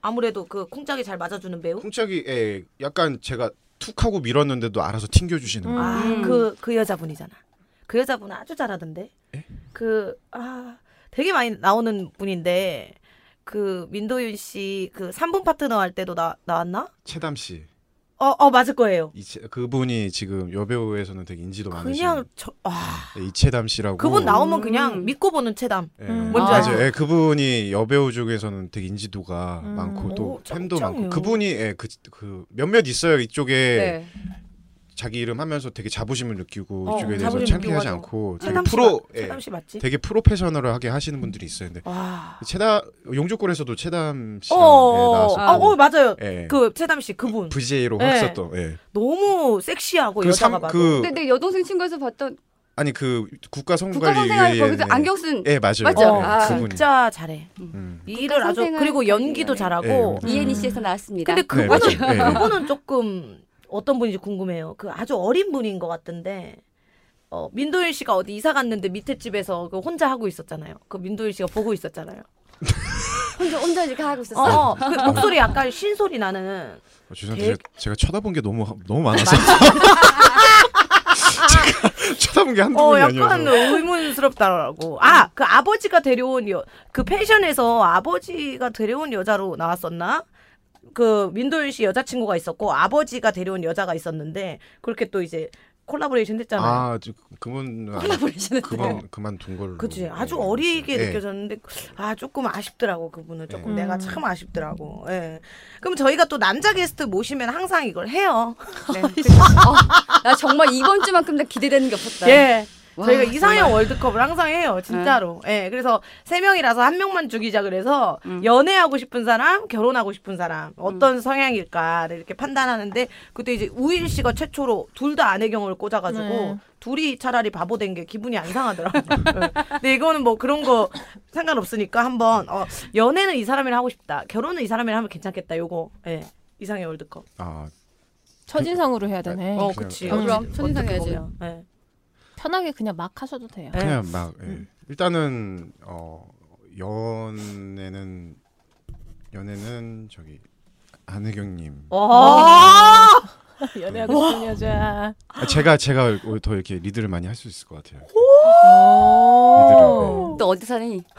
아무래도 그 콩짝이 잘 맞아주는 배우? 쿵짝이 예, 약간 제가 툭 하고 밀었는데도 알아서 튕겨주시는 음. 거. 아, 음. 그, 그 여자분이잖아. 그 여자분 아주 잘하던데. 에? 그, 아, 되게 많이 나오는 분인데, 그, 민도윤 씨, 그, 3분 파트너 할 때도 나, 나왔나? 채담 씨. 어, 어, 맞을 거예요. 이채, 그분이 지금 여배우에서는 되게 인지도 많으신 그냥, 저, 아, 예, 이채담 씨라고. 그분 나오면 음. 그냥 믿고 보는 체담. 예, 음. 뭔지 맞아요. 알죠? 예, 그분이 여배우 중에서는 되게 인지도가 음. 많고 또 오, 팬도 짱짱해요. 많고 그분이 예, 그, 그 몇몇 있어요 이쪽에 네. 자기 이름 하면서 되게 자부심을 느끼고 어, 이쪽에 대해서 자부심 창피하지 느끼고 않고 되게 씨, 프로 맞- 예, 씨 맞지? 되게 프로페셔널하게 하시는 분들이 있어요. 근데 와. 체담 용주골에서도 체담 씨랑 어, 예, 어, 나왔었고 아, 어, 맞아요. 예, 그, 체담 씨, 그분. VJ로 네. 했었던 예. 너무 섹시하고, 그 여자가 삼- 봐도. 그 근데 내 여동생 친구에서 봤던 아니 그 국가 국가 선생활 성관리위원회 거기서 안경 쓴 예 맞아요. 맞죠? 어, 예, 아. 그분이 진짜 잘해. 음. 이 국가 일을 아주, 그리고 연기도. 잘하고. 예, 이혜니 씨에서 나왔습니다. 근데 네, 그분이 맞아요. 예. 그분은 조금 어떤 분인지 궁금해요. 그 아주 어린 분인 것 같던데 어, 민도일 씨가 어디 이사 갔는데 밑에 집에서 그 혼자 하고 있었잖아요. 그 민도일 씨가 보고 있었잖아요. [LAUGHS] 혼자 혼자 이렇게 하고 어, 있었어. 어, 그 목소리 약간 쉰 소리 나는. 어, 죄송한데 제가, 제가 쳐다본 게 너무 너무 많아서 [LAUGHS] 제가 쳐다본 게 한두 어, 약간 아니어서 의문스럽다라고. 아, 그 아버지가 데려온 여, 그 펜션에서 아버지가 데려온 여자로 나왔었나? 그 민도윤 씨 여자친구가 있었고 아버지가 데려온 여자가 있었는데 그렇게 또 이제 콜라보레이션 했잖아요. 아 저, 그분 콜라보레이션 그만 그만둔 걸로 그치 아주 네, 어리게 네. 느껴졌는데 아 조금 아쉽더라고 그분은 조금 네. 내가 음. 참 아쉽더라고 예 그럼 저희가 또 남자 게스트 모시면 항상 이걸 해요 네. 어, 나 정말 이번 주만큼 나 기대되는 게 없었다. 예 와, 저희가 이상형 정말. 월드컵을 항상 해요 진짜로 예 그래서 세 명이라서 한 명만 죽이자 그래서 음. 연애하고 싶은 사람 결혼하고 싶은 사람 어떤 성향일까를 이렇게 판단하는데 그때 이제 우일 씨가 최초로 둘 다 안혜경을 꽂아가지고 네. 둘이 차라리 바보 된 게 기분이 안 상하더라고요. 예. [LAUGHS] 근데 이거는 뭐 그런 거 상관없으니까 한번 어, 연애는 이 사람이랑 하고 싶다. 결혼은 이 사람이랑 하면 괜찮겠다. 요거 예. 이상의 월드컵. 아 첫인상으로 해야 되네. 어, 그치. 어, 그럼 첫인상 해야지. 예. 편하게 그냥 막 하셔도 돼요. 네. 그냥 막 예. 음. 일단은 어 연애는 연애는 저기 안혜경님 와! [LAUGHS] 연애하고 싶은 여자. 아, 제가 제가 더 이렇게 리드를 많이 할 수 있을 것 같아요. 오. 너 어디 사니? [LAUGHS]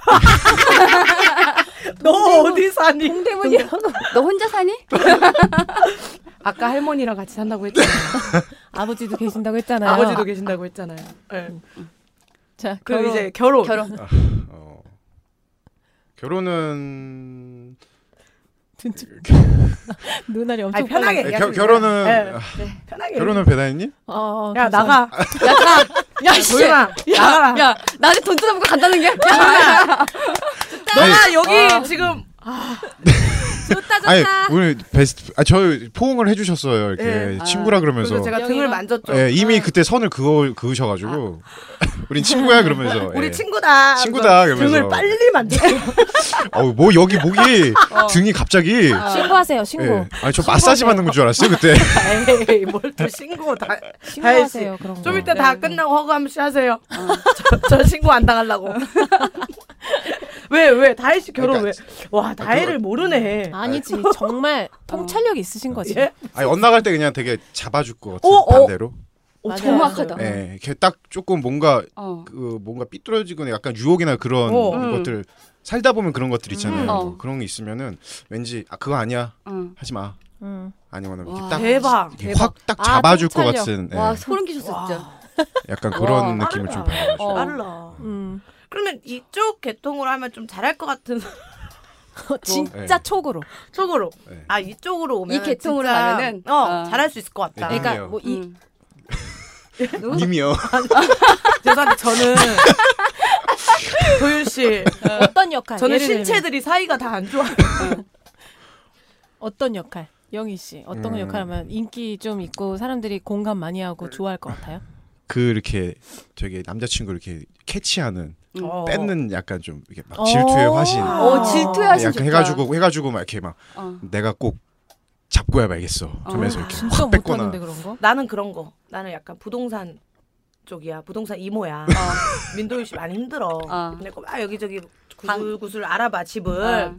너 어디 사니? 동대문이라고. 너 혼자 사니? [LAUGHS] 아까 할머니랑 같이 산다고 했잖아요. [LAUGHS] 아버지도 계신다고 했잖아요. 아버지도 계신다고 했잖아요. 예. 자, 그럼 결혼. 이제 결혼. 결혼. 어 결혼은 [LAUGHS] 눈알이 엄청 아니, 편하게 빨라. 겨, 결혼은 돼요. 아, 편하게. 결혼은 배다니님? 어, 야, 감사합니다. 나가. 야, 씨. 조용아. 나가라. 야, 나한테 돈 뜯어먹고 간다는 게? 너가 여기 지금 [LAUGHS] 좋다 좋다. 아니 오늘 베스트 아 저 포옹을 해주셨어요 이렇게 네. 친구라 그러면서 그래서 제가 등을. 만졌죠. 예, 이미 어. 그때 선을 그어 그으셔가지고 우린 친구야 그러면서 [LAUGHS] 우리 예. 친구다. 친구다, 그러면서. 등을 빨리 만졌고. 어우 [LAUGHS] 뭐 여기 목이 등이 갑자기 신고하세요. 신고. 예. 아니 저 마사지 받는 건 줄 알았어요 그때 에이, 뭘 또 신고 다. 신고하세요. 그런 거. 좀 이따 다 끝나고 허가 한번 씨 하세요. 어. 저, 저 신고 안 당하려고. 왜, 왜? 다혜 씨 결혼 그러니까 왜? 와, 다혜를 모르네. 아니지. 정말 [LAUGHS] 통찰력이 있으신 거지. 예? 아니 엇나갈 때 그냥 되게 잡아줄 것 같은 어, 어. 반대로 오, 맞아요. 정확하다. 예, 이렇게 딱 조금 뭔가 어. 그 뭔가 삐뚤어지거나 약간 유혹이나 그런 어. 음. 것들 살다 보면 그런 것들 있잖아요. 음. 어. 뭐 그런 게 있으면은 왠지 아 그거 아니야 응. 하지 마 음. 아니면은 와, 이렇게 딱 대박. 대박. 확딱 아, 잡아줄 것 통찰력. 같은 예, 와, 소름 끼쳤어, 진짜. 약간 와, 그런 느낌을 좀 빠르다. 받아가지고 어. 빨라. 음. 그러면 이쪽 계통으로 하면 좀 잘할 것 같은 [LAUGHS] 진짜 네. 촉으로. 쪽으로. 네. 아 이쪽으로 오면 이 계통으로 진짜, 가면은, 어, 어. 잘할 수 있을 것 같다. 네. 그러니까 아니에요. 뭐이 응. [LAUGHS] 누구? 님이요. [LAUGHS] 죄송한데 저는 도윤 씨, 어떤 역할? 저는 신체들이 사이가 다 안 좋아. 어떤 역할? 영희 씨 어떤 음. 역할하면 인기 좀 있고 사람들이 공감 많이 하고 좋아할 것 같아요? 그 이렇게 되게 남자친구 이렇게 캐치하는 어. 뺏는 약간 좀 이게 막 어. 질투의 화신 어, 질투의 화신 약간 좋다. 해가지고 해가지고 막 이렇게 막 어. 내가 꼭 잡고야 말겠어. 하면서 이렇게 진짜 확 뺏거나. 못하는데 그런 거? 나는 그런 거. 나는 약간 부동산 쪽이야. 부동산 이모야. 어. [LAUGHS] 민도윤 씨 많이 힘들어. 어. 근데 막 여기저기 방- 구슬구슬 알아봐 집을. 어.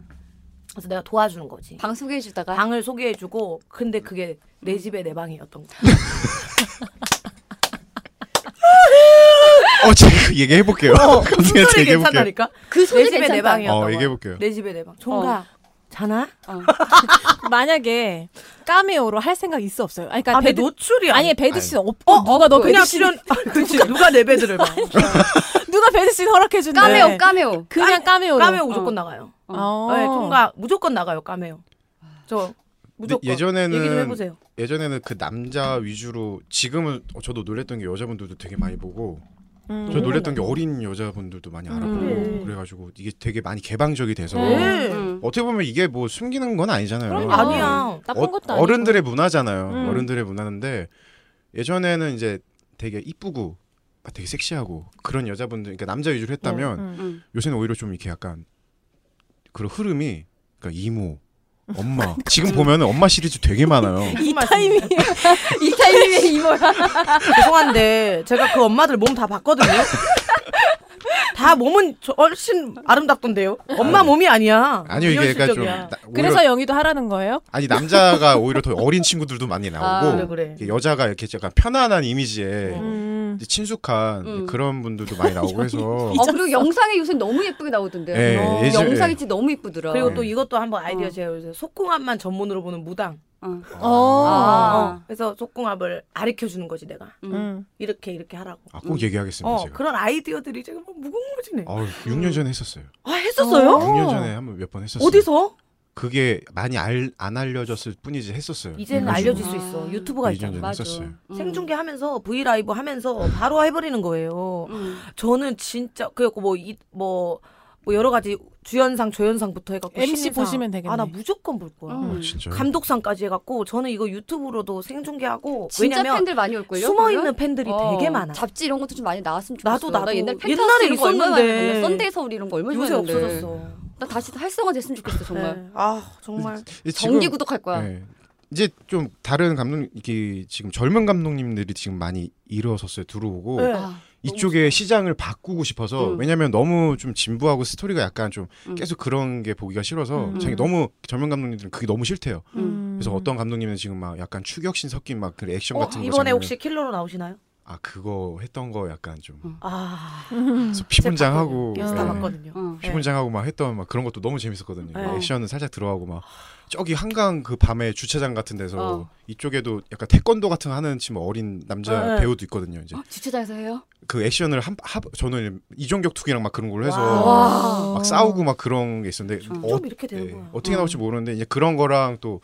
그래서 내가 도와주는 거지. 방 소개해주다가. 방을 소개해주고 근데 그게 내 집에 내 방이었던 거야. [LAUGHS] 어 제가 얘기해 볼게요. 어, [LAUGHS] 갑자기 소리 얘기해 볼게요. 괜찮다니까? 그 내 소리 집에 내 괜찮다. 방이었던 어 거야. 얘기해 볼게요. 내 집에 내 방. 종가 자나? 어. [LAUGHS] 만약에 까메오로 할 생각 있어 없어요? 아니, 그러니까 아, 내 베드 노출이 아니 아니 베드신은 없고 누가 너 그냥 베드신 출연. 그렇지. 누가 내 베드를 봐. [LAUGHS] 누가 베드신 허락해 준대? 까메오, 까메오. 그냥 까메오로. 까메오 무조건 어. 나가요. 어. 네, 종가 무조건 나가요. 까메오. 저 무조건. 예전에는 얘기 좀 해보세요. 예전에는 그 남자 위주로 지금은 어, 저도 놀랬던 게 여자분들도 되게 많이 보고 음. 저 놀랬던 게 어린 여자분들도 많이 알아보고 음. 그래가지고 이게 되게 많이 개방적이 돼서 네. 응. 어떻게 보면 이게 뭐 숨기는 건 아니잖아요. 그럼요. 아니야. 나쁜 것도 아니고. 어른들의 문화잖아요. 음. 어른들의 문화인데 예전에는 이제 되게 이쁘고 아, 되게 섹시하고 그런 여자분들, 그러니까 남자 위주로 했다면 음. 응. 요새는 오히려 좀 이렇게 약간 그런 흐름이 그러니까 이모, 엄마. [LAUGHS] 지금 보면은 엄마 시리즈 되게 많아요. [LAUGHS] 이 타이밍 이 타이밍에 이모야. [LAUGHS] 죄송한데 제가 그 엄마들 몸 다 봤거든요. 다 몸은 저- 훨씬 아름답던데요. 엄마 몸이 아니야. 아니요 이게 그러니까 좀 비현실적이야. 나- 오히려 그래서 영희도 하라는 거예요? 아니 남자가 오히려 더 어린 친구들도 많이 나오고 아, 그래 그래. 이게 여자가 이렇게 약간 편안한 이미지에 음. 이제 친숙한 음. 그런 분들도 많이 나오고 [LAUGHS] 해서 어 그리고 영상에 요새 너무 예쁘게 나오던데요. 예, 어. 예전- 영상이 예. 진짜 너무 예쁘더라. 그리고 네. 또 이것도 한번 아이디어 어. 제가 요새 속궁합만 전문으로 보는 무당. 어. 어. 아. 어, 그래서 속궁합을 가르쳐 주는 거지 내가. 음. 음. 이렇게 이렇게 하라고. 아, 꼭 얘기하겠습니다 어 제가. 그런 아이디어들이 지금 뭐 무궁무진해. 어, 6년 전에 했었어요. 아 했었어요? 어. 6년 전에 한번 몇 번 했었어요. 어디서? 그게 많이 알, 안 알려졌을 뿐이지 했었어요. 이제는 알려질 수 있어. 유튜브가 2년 있잖아. 맞아. 했었어요. 음. 생중계하면서 V 라이브 하면서 바로 해버리는 거예요. 음. 저는 진짜 그래갖고 뭐이뭐 뭐 여러 가지 주연상 조연상부터 해갖고 MC 신인상. 보시면 되겠네. 아나 무조건 볼 거야. 음. 아, 진짜. 감독상까지 해갖고 저는 이거 유튜브로도 생중계하고 진짜 왜냐면 팬들 많이 올걸요? 숨어 있는? 팬들이 어, 되게 많아. 잡지 이런 것도 좀 많이 나왔으면 좋겠어. 나도, 나도. 나 옛날 옛날에 있었는데. 썬데이 서울 이런 거 요새 좋아했는데. 없어졌어. 나 다시 활성화 됐으면 좋겠어 정말. 네. 아 정말. 정기 구독할 거야. 네. 이제 좀 다른 감독 이게 지금 젊은 감독님들이 지금 많이 일어섰어요 들어오고 네. 아, 이쪽에 시장을 바꾸고 싶어서 음. 왜냐면 너무 좀 진부하고 스토리가 약간 좀 음. 계속 그런 게 보기가 싫어서 음. 자기 너무 젊은 감독님들은 그게 너무 싫대요. 음. 그래서 어떤 감독님은 지금 막 약간 추격신 섞인 막 그 액션 어, 같은 거 이번에 장면- 혹시 킬러로 나오시나요? 아 그거 했던 거 약간 좀 음. 아 피분장하고 인스타 네. 봤거든요. 어. 피분장하고 막 했던 막 그런 것도 너무 재밌었거든요. 네. 액션은 살짝 들어가고 막 저기 한강 그 밤에 주차장 같은 데서 어. 이쪽에도 약간 태권도 같은 거 하는 지금 어린 남자 네. 배우도 있거든요. 이제 어, 주차장에서 해요? 그 액션을 한 하, 저는 이종격 투기랑 막 그런 걸로 해서 와. 막 싸우고 막 그런 게 있었는데 음. 어, 좀 이렇게 예, 되는구나. 어떻게 어. 나올지 모르는데 이제 그런 거랑 또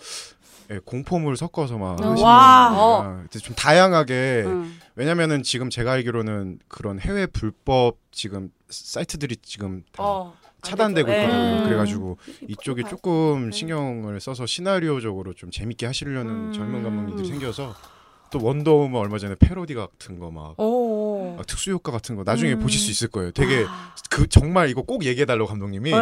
예, 공포물 섞어서 막 어. 하시는 와. 거니까 그래서 좀 다양하게 응. 왜냐면은 지금 제가 알기로는 그런 해외 불법 지금 사이트들이 지금 다 어. 차단되고. 있거든요. 음. 그래가지고 이쪽에 조금 네. 신경을 써서 시나리오적으로 좀 재밌게 하시려는 음. 젊은 감독님들이 생겨서 또 원더우먼 얼마 전에 패러디 같은 거막 어. 특수 효과 같은 거 나중에 음. 보실 수 있을 거예요. 되게 아. 그 정말 이거 꼭 얘기해 달라고 감독님이 네.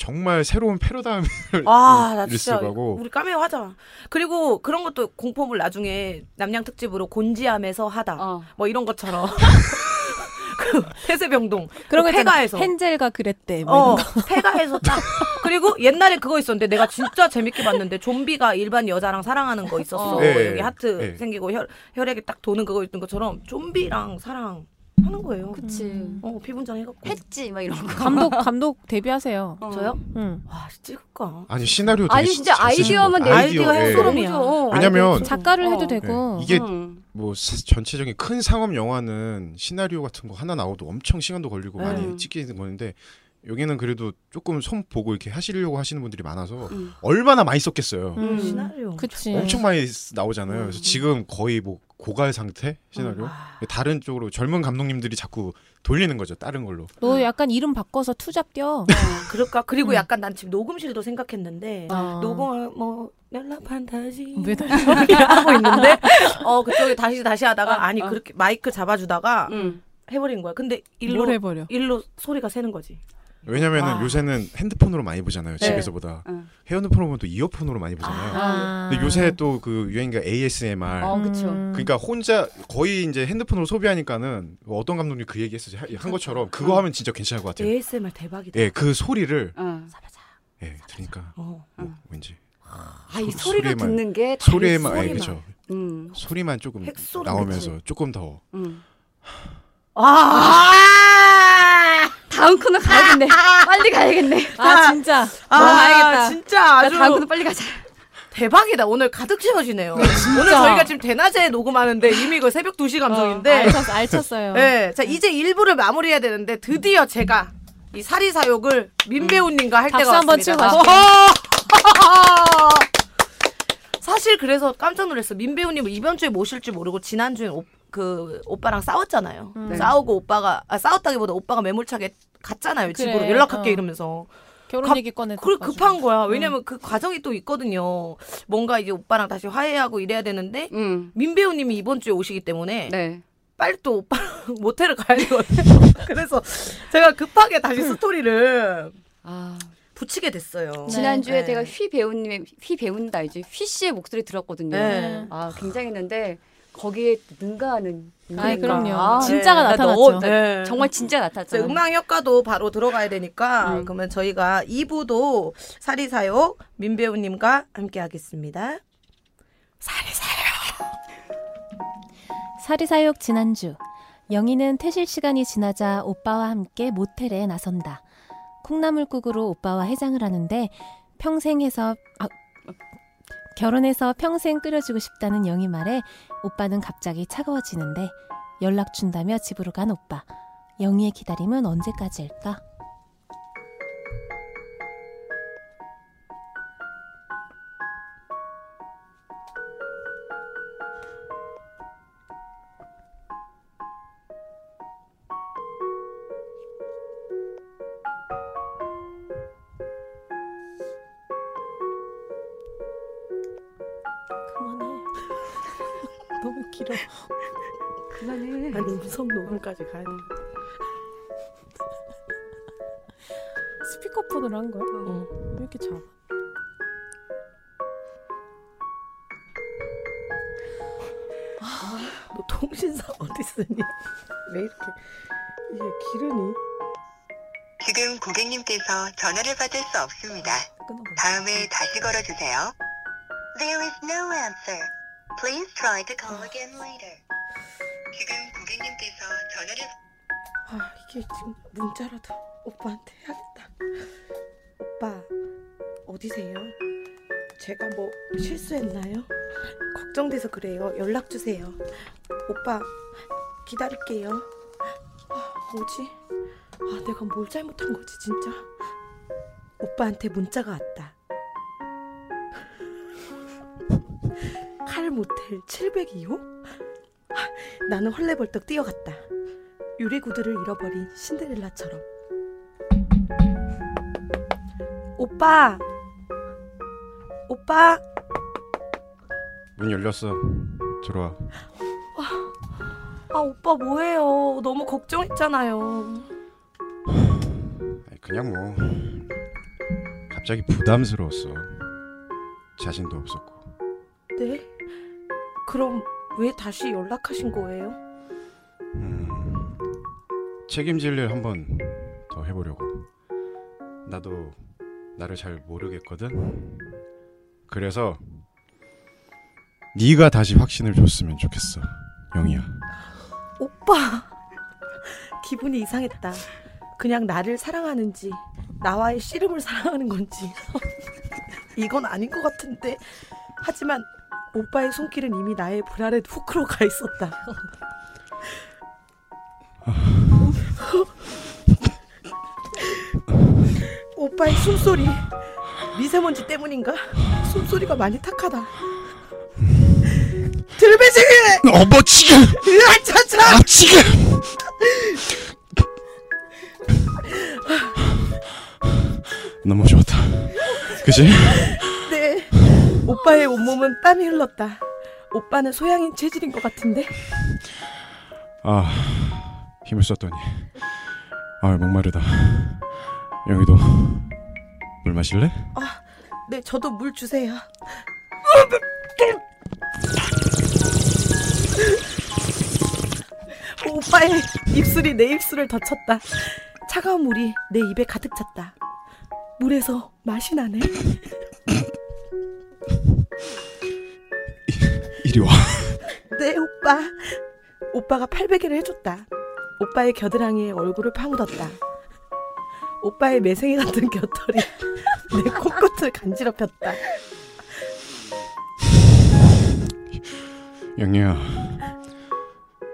응. 정말 새로운 패러다임을 아, [LAUGHS] 나 일을 진짜 하고. 우리 까메오 하자. 그리고 그런 것도 공포물 나중에 남양 특집으로 곤지암에서 하다. 어. 뭐 이런 것처럼. [LAUGHS] [LAUGHS] 그 폐쇄병동 그런 거 있잖아. 폐가에서. 헨젤과 그레텔. 뭐 어, 이런 거. 폐가에서 딱. 그리고 옛날에 그거 있었는데 내가 진짜 재밌게 봤는데 좀비가 일반 여자랑 사랑하는 거 있었어. 어. 네. 여기 하트 네. 생기고 혈, 혈액이 딱 도는 그거 있던 것처럼 좀비랑 사랑 하는 거예요. 그치. 음. 어, 피분장 해갖고. 했지 막 이런 거. 감독 [LAUGHS] 감독 데뷔하세요. 어. 저요? 응. 와, 찍을까? 아니 시나리오 되게 아니 진짜 잘 쓰신 것 아이디어만. 내 아이디어 예. 핵소름이야. 너무 좋아. 왜냐면 아이디어 작가를 어. 해도 되고. 네. 이게 응. 뭐 사- 전체적인 큰 상업 영화는 시나리오 같은 거 하나 나오도 엄청 시간도 걸리고 많이 음. 찍히는 거는데 여기는 그래도 조금 손 보고 이렇게 하시려고 하시는 분들이 많아서 응. 얼마나 많이 썼겠어요. 음. 시나리오. 그치. 엄청 많이 쓰- 나오잖아요. 그래서 음. 지금 거의 뭐 고갈 상태 시나리오. 아, 다른 쪽으로 젊은 감독님들이 자꾸 돌리는 거죠. 다른 걸로. 너 약간 이름 바꿔서 투잡 뛰어. 그럴까? 그리고 음. 약간 난 지금 녹음실도 생각했는데 어. 녹음을 뭐 멜라 판타지 왜 다- [LAUGHS] 하고 있는데 어 그쪽에 다시 다시 하다가 어, 아니 어. 그렇게 마이크 잡아주다가 응. 해버린 거야. 근데 일로. 일로 소리가 새는 거지. 왜냐면은 와. 요새는 핸드폰으로 많이 보잖아요. 네. 집에서보다. 응. 헤어폰으로 보면 또 이어폰으로 많이 보잖아요. 아. 근데 요새 또 그 유행가 ASMR. 어, 그쵸. 음. 그러니까 혼자 거의 이제 핸드폰으로 소비하니까는 어떤 감독님 그 얘기 했었죠. 한 것처럼 그거 하면 진짜 괜찮을 것 같아요. ASMR 대박이다. 예, 그 소리를 어. 사바자. 예, 들으니까 어. 뭐 왠지 아, 이 소- 소리를 소리만- 듣는 게 소리에만 예, 소리만. 그렇죠. 응. 소리만 조금 나오면서 그치? 조금 더 응. 아, 다음 코너 가야겠네. 빨리 가야겠네. 아 진짜. 아, 가야겠다. 진짜 나 아주 다음 코너 빨리 가자. 대박이다. 오늘 가득 채워지네요. 오늘 저희가 지금 대낮에 녹음하는데 이미 그 새벽 2시 감성인데. 알쳤, 알쳤어요. 네, 자 이제 1부를 마무리해야 되는데 드디어 제가 이 사리 사욕을 민배우님과 할 박수 때가 왔습니다. [LAUGHS] 사실 그래서 깜짝 놀랐어. 민배우님을 이번 주에 모실 줄 모르고 지난 주에 오, 그 오빠랑 싸웠잖아요. 음. 네. 싸우고 오빠가 아, 싸웠다기보다 오빠가 매몰차게 갔잖아요. 그래, 집으로 연락할게 어. 이러면서. 결혼 갑- 얘기 꺼내. 그래 급한 거야. 왜냐면 그 과정이 또 있거든요. 뭔가 이제 오빠랑 다시 화해하고 이래야 되는데 응. 민배우님이 이번 주에 오시기 때문에 네. 빨리 또 오빠랑 [LAUGHS] 모텔을 가야 되거든요. [LAUGHS] 그래서 제가 급하게 다시 스토리를 아. 붙이게 됐어요. 네. 지난주에 네. 제가 휘 배우님의 휘 배운다 이제 휘 씨의 목소리 들었거든요. 네. 아 굉장했는데 거기에 능가하는 아. 그럼요. 아, 진짜가 나 나타났죠. 너- 나 네. 정말 진짜 나타났죠. 네, 음악 효과도 바로 들어가야 되니까 음. 그러면 저희가 2부도 사리사욕 민배우님과 함께 하겠습니다. 사리사욕. 사리사욕 지난주 영희는 퇴실 시간이 지나자 오빠와 함께 모텔에 나선다. 콩나물국으로 오빠와 해장을 하는데 평생 해서 아, 결혼해서 평생 끓여주고 싶다는 영희 말에 오빠는 갑자기 차가워지는데 연락 준다며 집으로 간 오빠. 영희의 기다림은 언제까지일까? 길어. [LAUGHS] 그만해. 아니 음성 녹음까지 가야 돼. 스피커폰으로 한 거야? 어. 왜 이렇게 작아? 너 통신사 어디 쓰니? 왜 이렇게 이게 기르니? 지금 고객님께서 전화를 받을 수 없습니다. 끊어버려. 다음에 다시 걸어주세요. There is no answer. Please try to call again later. 지금 고객님께서 전화를 아 이게 지금 문자라도 오빠한테 해야겠다. 오빠 어디세요? 제가 뭐 실수했나요? 걱정돼서 그래요. 연락 주세요. 오빠 기다릴게요. 아, 뭐지? 아 내가 뭘 잘못한 거지 진짜? 오빠한테 문자가 왔다. 칼 모텔 702호? 아, 나는 헐레벌떡 뛰어갔다. 유리 구두를 잃어버린 신데렐라처럼. 오빠, 오빠, 문 열렸어. 들어와. 아 오빠 뭐해요? 너무 걱정했잖아요. 그냥 뭐 갑자기 부담스러웠어. 자신도 없었고. 네? 그럼 왜 다시 연락하신 거예요? 음, 책임질 일 한번 더 해보려고. 나도 나를 잘 모르겠거든. 그래서 네가 다시 확신을 줬으면 좋겠어, 영희야. 오빠, 기분이 이상했다. 그냥 나를 사랑하는지 나와의 씨름을 사랑하는 건지 [LAUGHS] 이건 아닌 것 같은데 하지만 오빠의 손길은 이미 나의 불알에 후크로 가 있었다. 오빠의 숨소리 미세먼지 때문인가? 숨소리가 많이 탁하다. 들배지기! 어머 지금, 으아 차차! 아 지금. 너무 좋다. 그지? 네. 오빠의 온몸은 땀이 흘렀다. 오빠는 소양인 체질인 것 같은데. 아 힘을 썼더니 아 목마르다. 영희도 물 마실래? 네, 저도 물 주세요. 오빠의 입술이 내 입술을 덮쳤다. 차가운 물이 내 입에 가득 찼다. 물에서 맛이 나네. 이 리 와. 네, 오빠. 오빠가 팔베개를 해줬다. 오빠의 겨드랑이에 얼굴을 파묻었다. 오빠의 매생이 같은 곁털이 [LAUGHS] 내 코끝을 간지럽혔다. 영희야,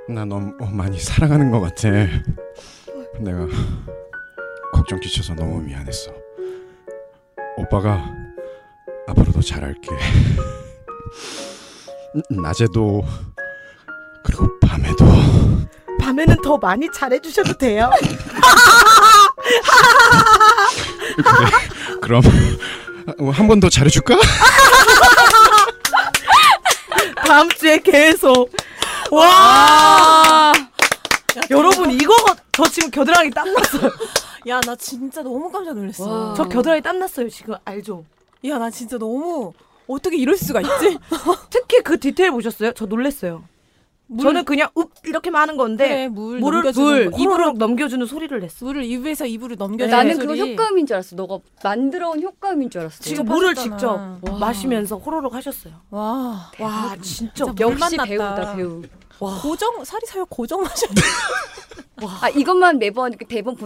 나 너무 많이 사랑하는 것 같아. 내가 걱정 끼쳐서 너무 미안했어. 오빠가 앞으로도 잘할게. [LAUGHS] 낮에도 그리고 밤에도 밤에는 더 많이 잘해주셔도 돼요. 그래. 그럼 한 번 더 잘해줄까? 다음 주에 계속. 와! 여러분, 이거, 저 지금 겨드랑이 땀 났어요. 야, 나 진짜 너무 깜짝 놀랐어. 와. 저 겨드랑이 땀 났어요. 지금 알죠? 야, 나 진짜 너무 어떻게 이럴 수가 있지? [LAUGHS] 특히 그 디테일 보셨어요? 저 놀랬어요. 물- 저는 그냥 읍 이렇게만 하는 건데 그래, 물 물을 넘겨주는 물 거. 입으로 넘겨주는 소리를 냈어. 물을 입에서 입으로 넘겨. 나는 그거 효과음인 줄 알았어. 너가 만들어 온 효과음인 줄 알았어. 지금 물을 빠졌잖아. 직접 와. 마시면서 호로록 하셨어요. 와, 와 진짜 진짜 물 역시 만났다. 배우다 배우. 고정 사리 사욕 고정 마셔. 아 이것만 매번 이렇게 대본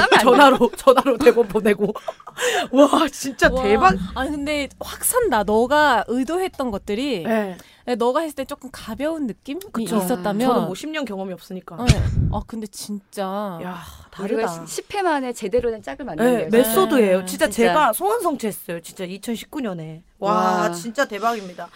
안 돼. 전화로 전화로 대본 보내고 [LAUGHS] 와 진짜 와. 대박. 아니 근데 확 산다. 너가 의도했던 것들이 네. 너가 했을 때 조금 가벼운 느낌이 그쵸. 있었다면. 저는 뭐 10년 경험이 없으니까. 네. 아 근데 진짜 야 우리가 다르다. 10회 만에 제대로 된 짝을 네, 만났네요. 메소드예요. 네, 진짜, 진짜. 제가 소원 성취했어요. 진짜 2019년에. 와, 와. 진짜 대박입니다.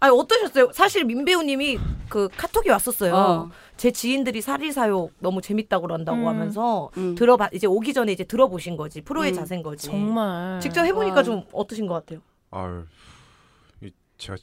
아니 어떠셨어요? 사실 민 배우님이 그 카톡이 왔었어요. 어. 제 지인들이 사리사욕 너무 재밌다고 그런다고 음. 하면서 음. 들어봐 이제 오기 전에 이제 들어보신 거지 프로의 음. 자세인 거지. 정말 직접 해보니까 와. 좀 어떠신 것 같아요? 아유, 이- 제가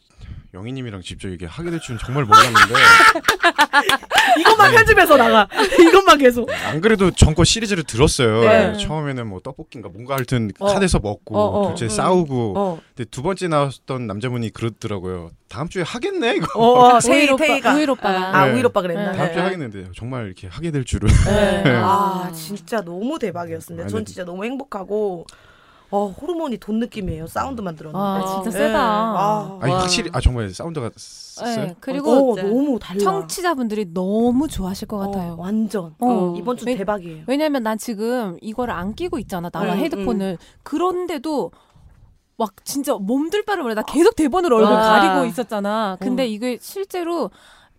영희님이랑 직접 이게 하게 될 줄은 정말 몰랐는데 [LAUGHS] 이것만 편집해서 나가. [LAUGHS] 이것만 계속. 안 그래도 전거 시리즈를 들었어요. 네. 처음에는 뭐 떡볶이인가 뭔가 하여튼 어. 칸에서 먹고 어, 어. 둘째 음. 싸우고 어, 근데 두 번째 나왔던 남자분이 그러더라고요. 다음 주에 하겠네 이거. 어, 어 [LAUGHS] 테이 오빠, 테이가. 우일 오빠가 아 네. 우일 오빠 그랬나? 네. 다음 주에 네. 하겠는데 정말 이렇게 하게 될 줄은. 네. 네. 아 아. 진짜 너무 대박이었습니다. 전 진짜 너무 행복하고 어 호르몬이 돈 느낌이에요. 사운드만 들었는데. 아, 진짜 네. 세다. 아, 아니 와. 확실히 아 정말 사운드가. 네, 그리고 어, 너무 달라. 청취자분들이 너무 좋아하실 것 어, 같아요. 완전. 어. 이번 주 왜- 대박이에요. 왜냐면 난 지금 이거를 안 끼고 있잖아. 나와 음, 헤드폰을. 그런데도 막 진짜 몸둘 바를 몰라. 나 계속 대본으로 얼굴 와. 가리고 있었잖아. 근데 어. 이게 실제로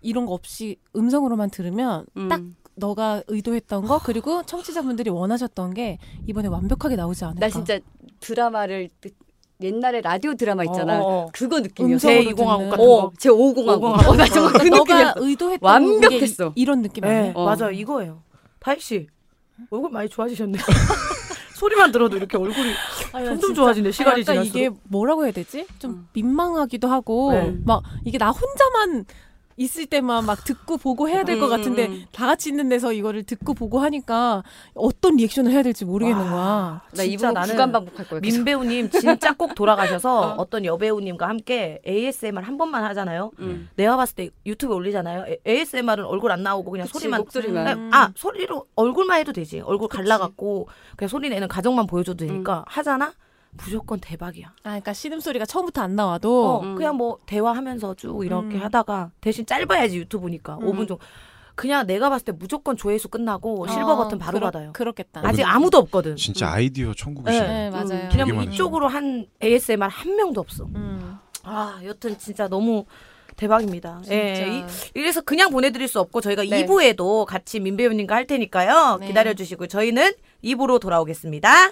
이런 거 없이 음성으로만 들으면 음. 딱 너가 의도했던 거 그리고 청취자분들이 원하셨던 게 이번에 완벽하게 나오지 않을까. 나 진짜 드라마를 듣- 옛날에 라디오 드라마 있잖아. 어, 어, 어. 그거 느낌이었어. 제 음성으로 2공하고 듣는. 같은 어, 거. 제 5공하고. 5공하고. 어, 나 정말 그 느낌이야. 의도했던 완벽했어. 게 이런 느낌 네, 아니야? 어. 맞아 이거예요. 다희 씨 얼굴 많이 좋아지셨네요. [LAUGHS] 소리만 들어도 이렇게 얼굴이 아니, 나 점점 진짜 좋아지네 시간이 지날수록. 이게 뭐라고 해야 되지? 좀 음. 민망하기도 하고 네. 막 이게 나 혼자만 있을 때만 막 듣고 보고 해야 될것 음, 같은데 음. 다 같이 있는 데서 이거를 듣고 보고 하니까 어떤 리액션을 해야 될지 모르겠는 와. 거야. 나 진짜 이번 나는 구간 반복할 거야. 계속. 민 배우님 진짜 꼭 돌아가셔서 [LAUGHS] 어 떤 여배우님과 함께 ASMR 한 번만 하잖아요. 음. 내가 봤을 때 유튜브에 올리잖아요. ASMR은 얼굴 안 나오고 그냥 그치, 소리만 목소리만. 음. 아 소리로 얼굴만 해도 되지. 얼굴 갈라갖고 그냥 소리 내는 가정만 보여줘도 되니까 하잖아. 무조건 대박이야. 아, 그러니까 신음 소리가 처음부터 안 나와도 어, 음. 그냥 뭐 대화하면서 쭉 이렇게 음. 하다가 대신 짧아야지 유튜브니까 음. 5분 정도. 그냥 내가 봤을 때 무조건 조회수 끝나고 실버 어, 버튼 바로 그렇- 받아요. 그렇겠다. 아직 아무도 없거든. 진짜 아이디어 천국이시네. 네, 맞아요. 음. 그냥. 이쪽으로 한 ASMR 한 명도 없어. 음, 아, 여튼 진짜 너무 대박입니다. 진짜. 예, 이, 이래서 그냥 보내드릴 수 없고 저희가 네. 2부에도 같이 민배우님과 할 테니까요. 네. 기다려주시고 저희는 2부로 돌아오겠습니다.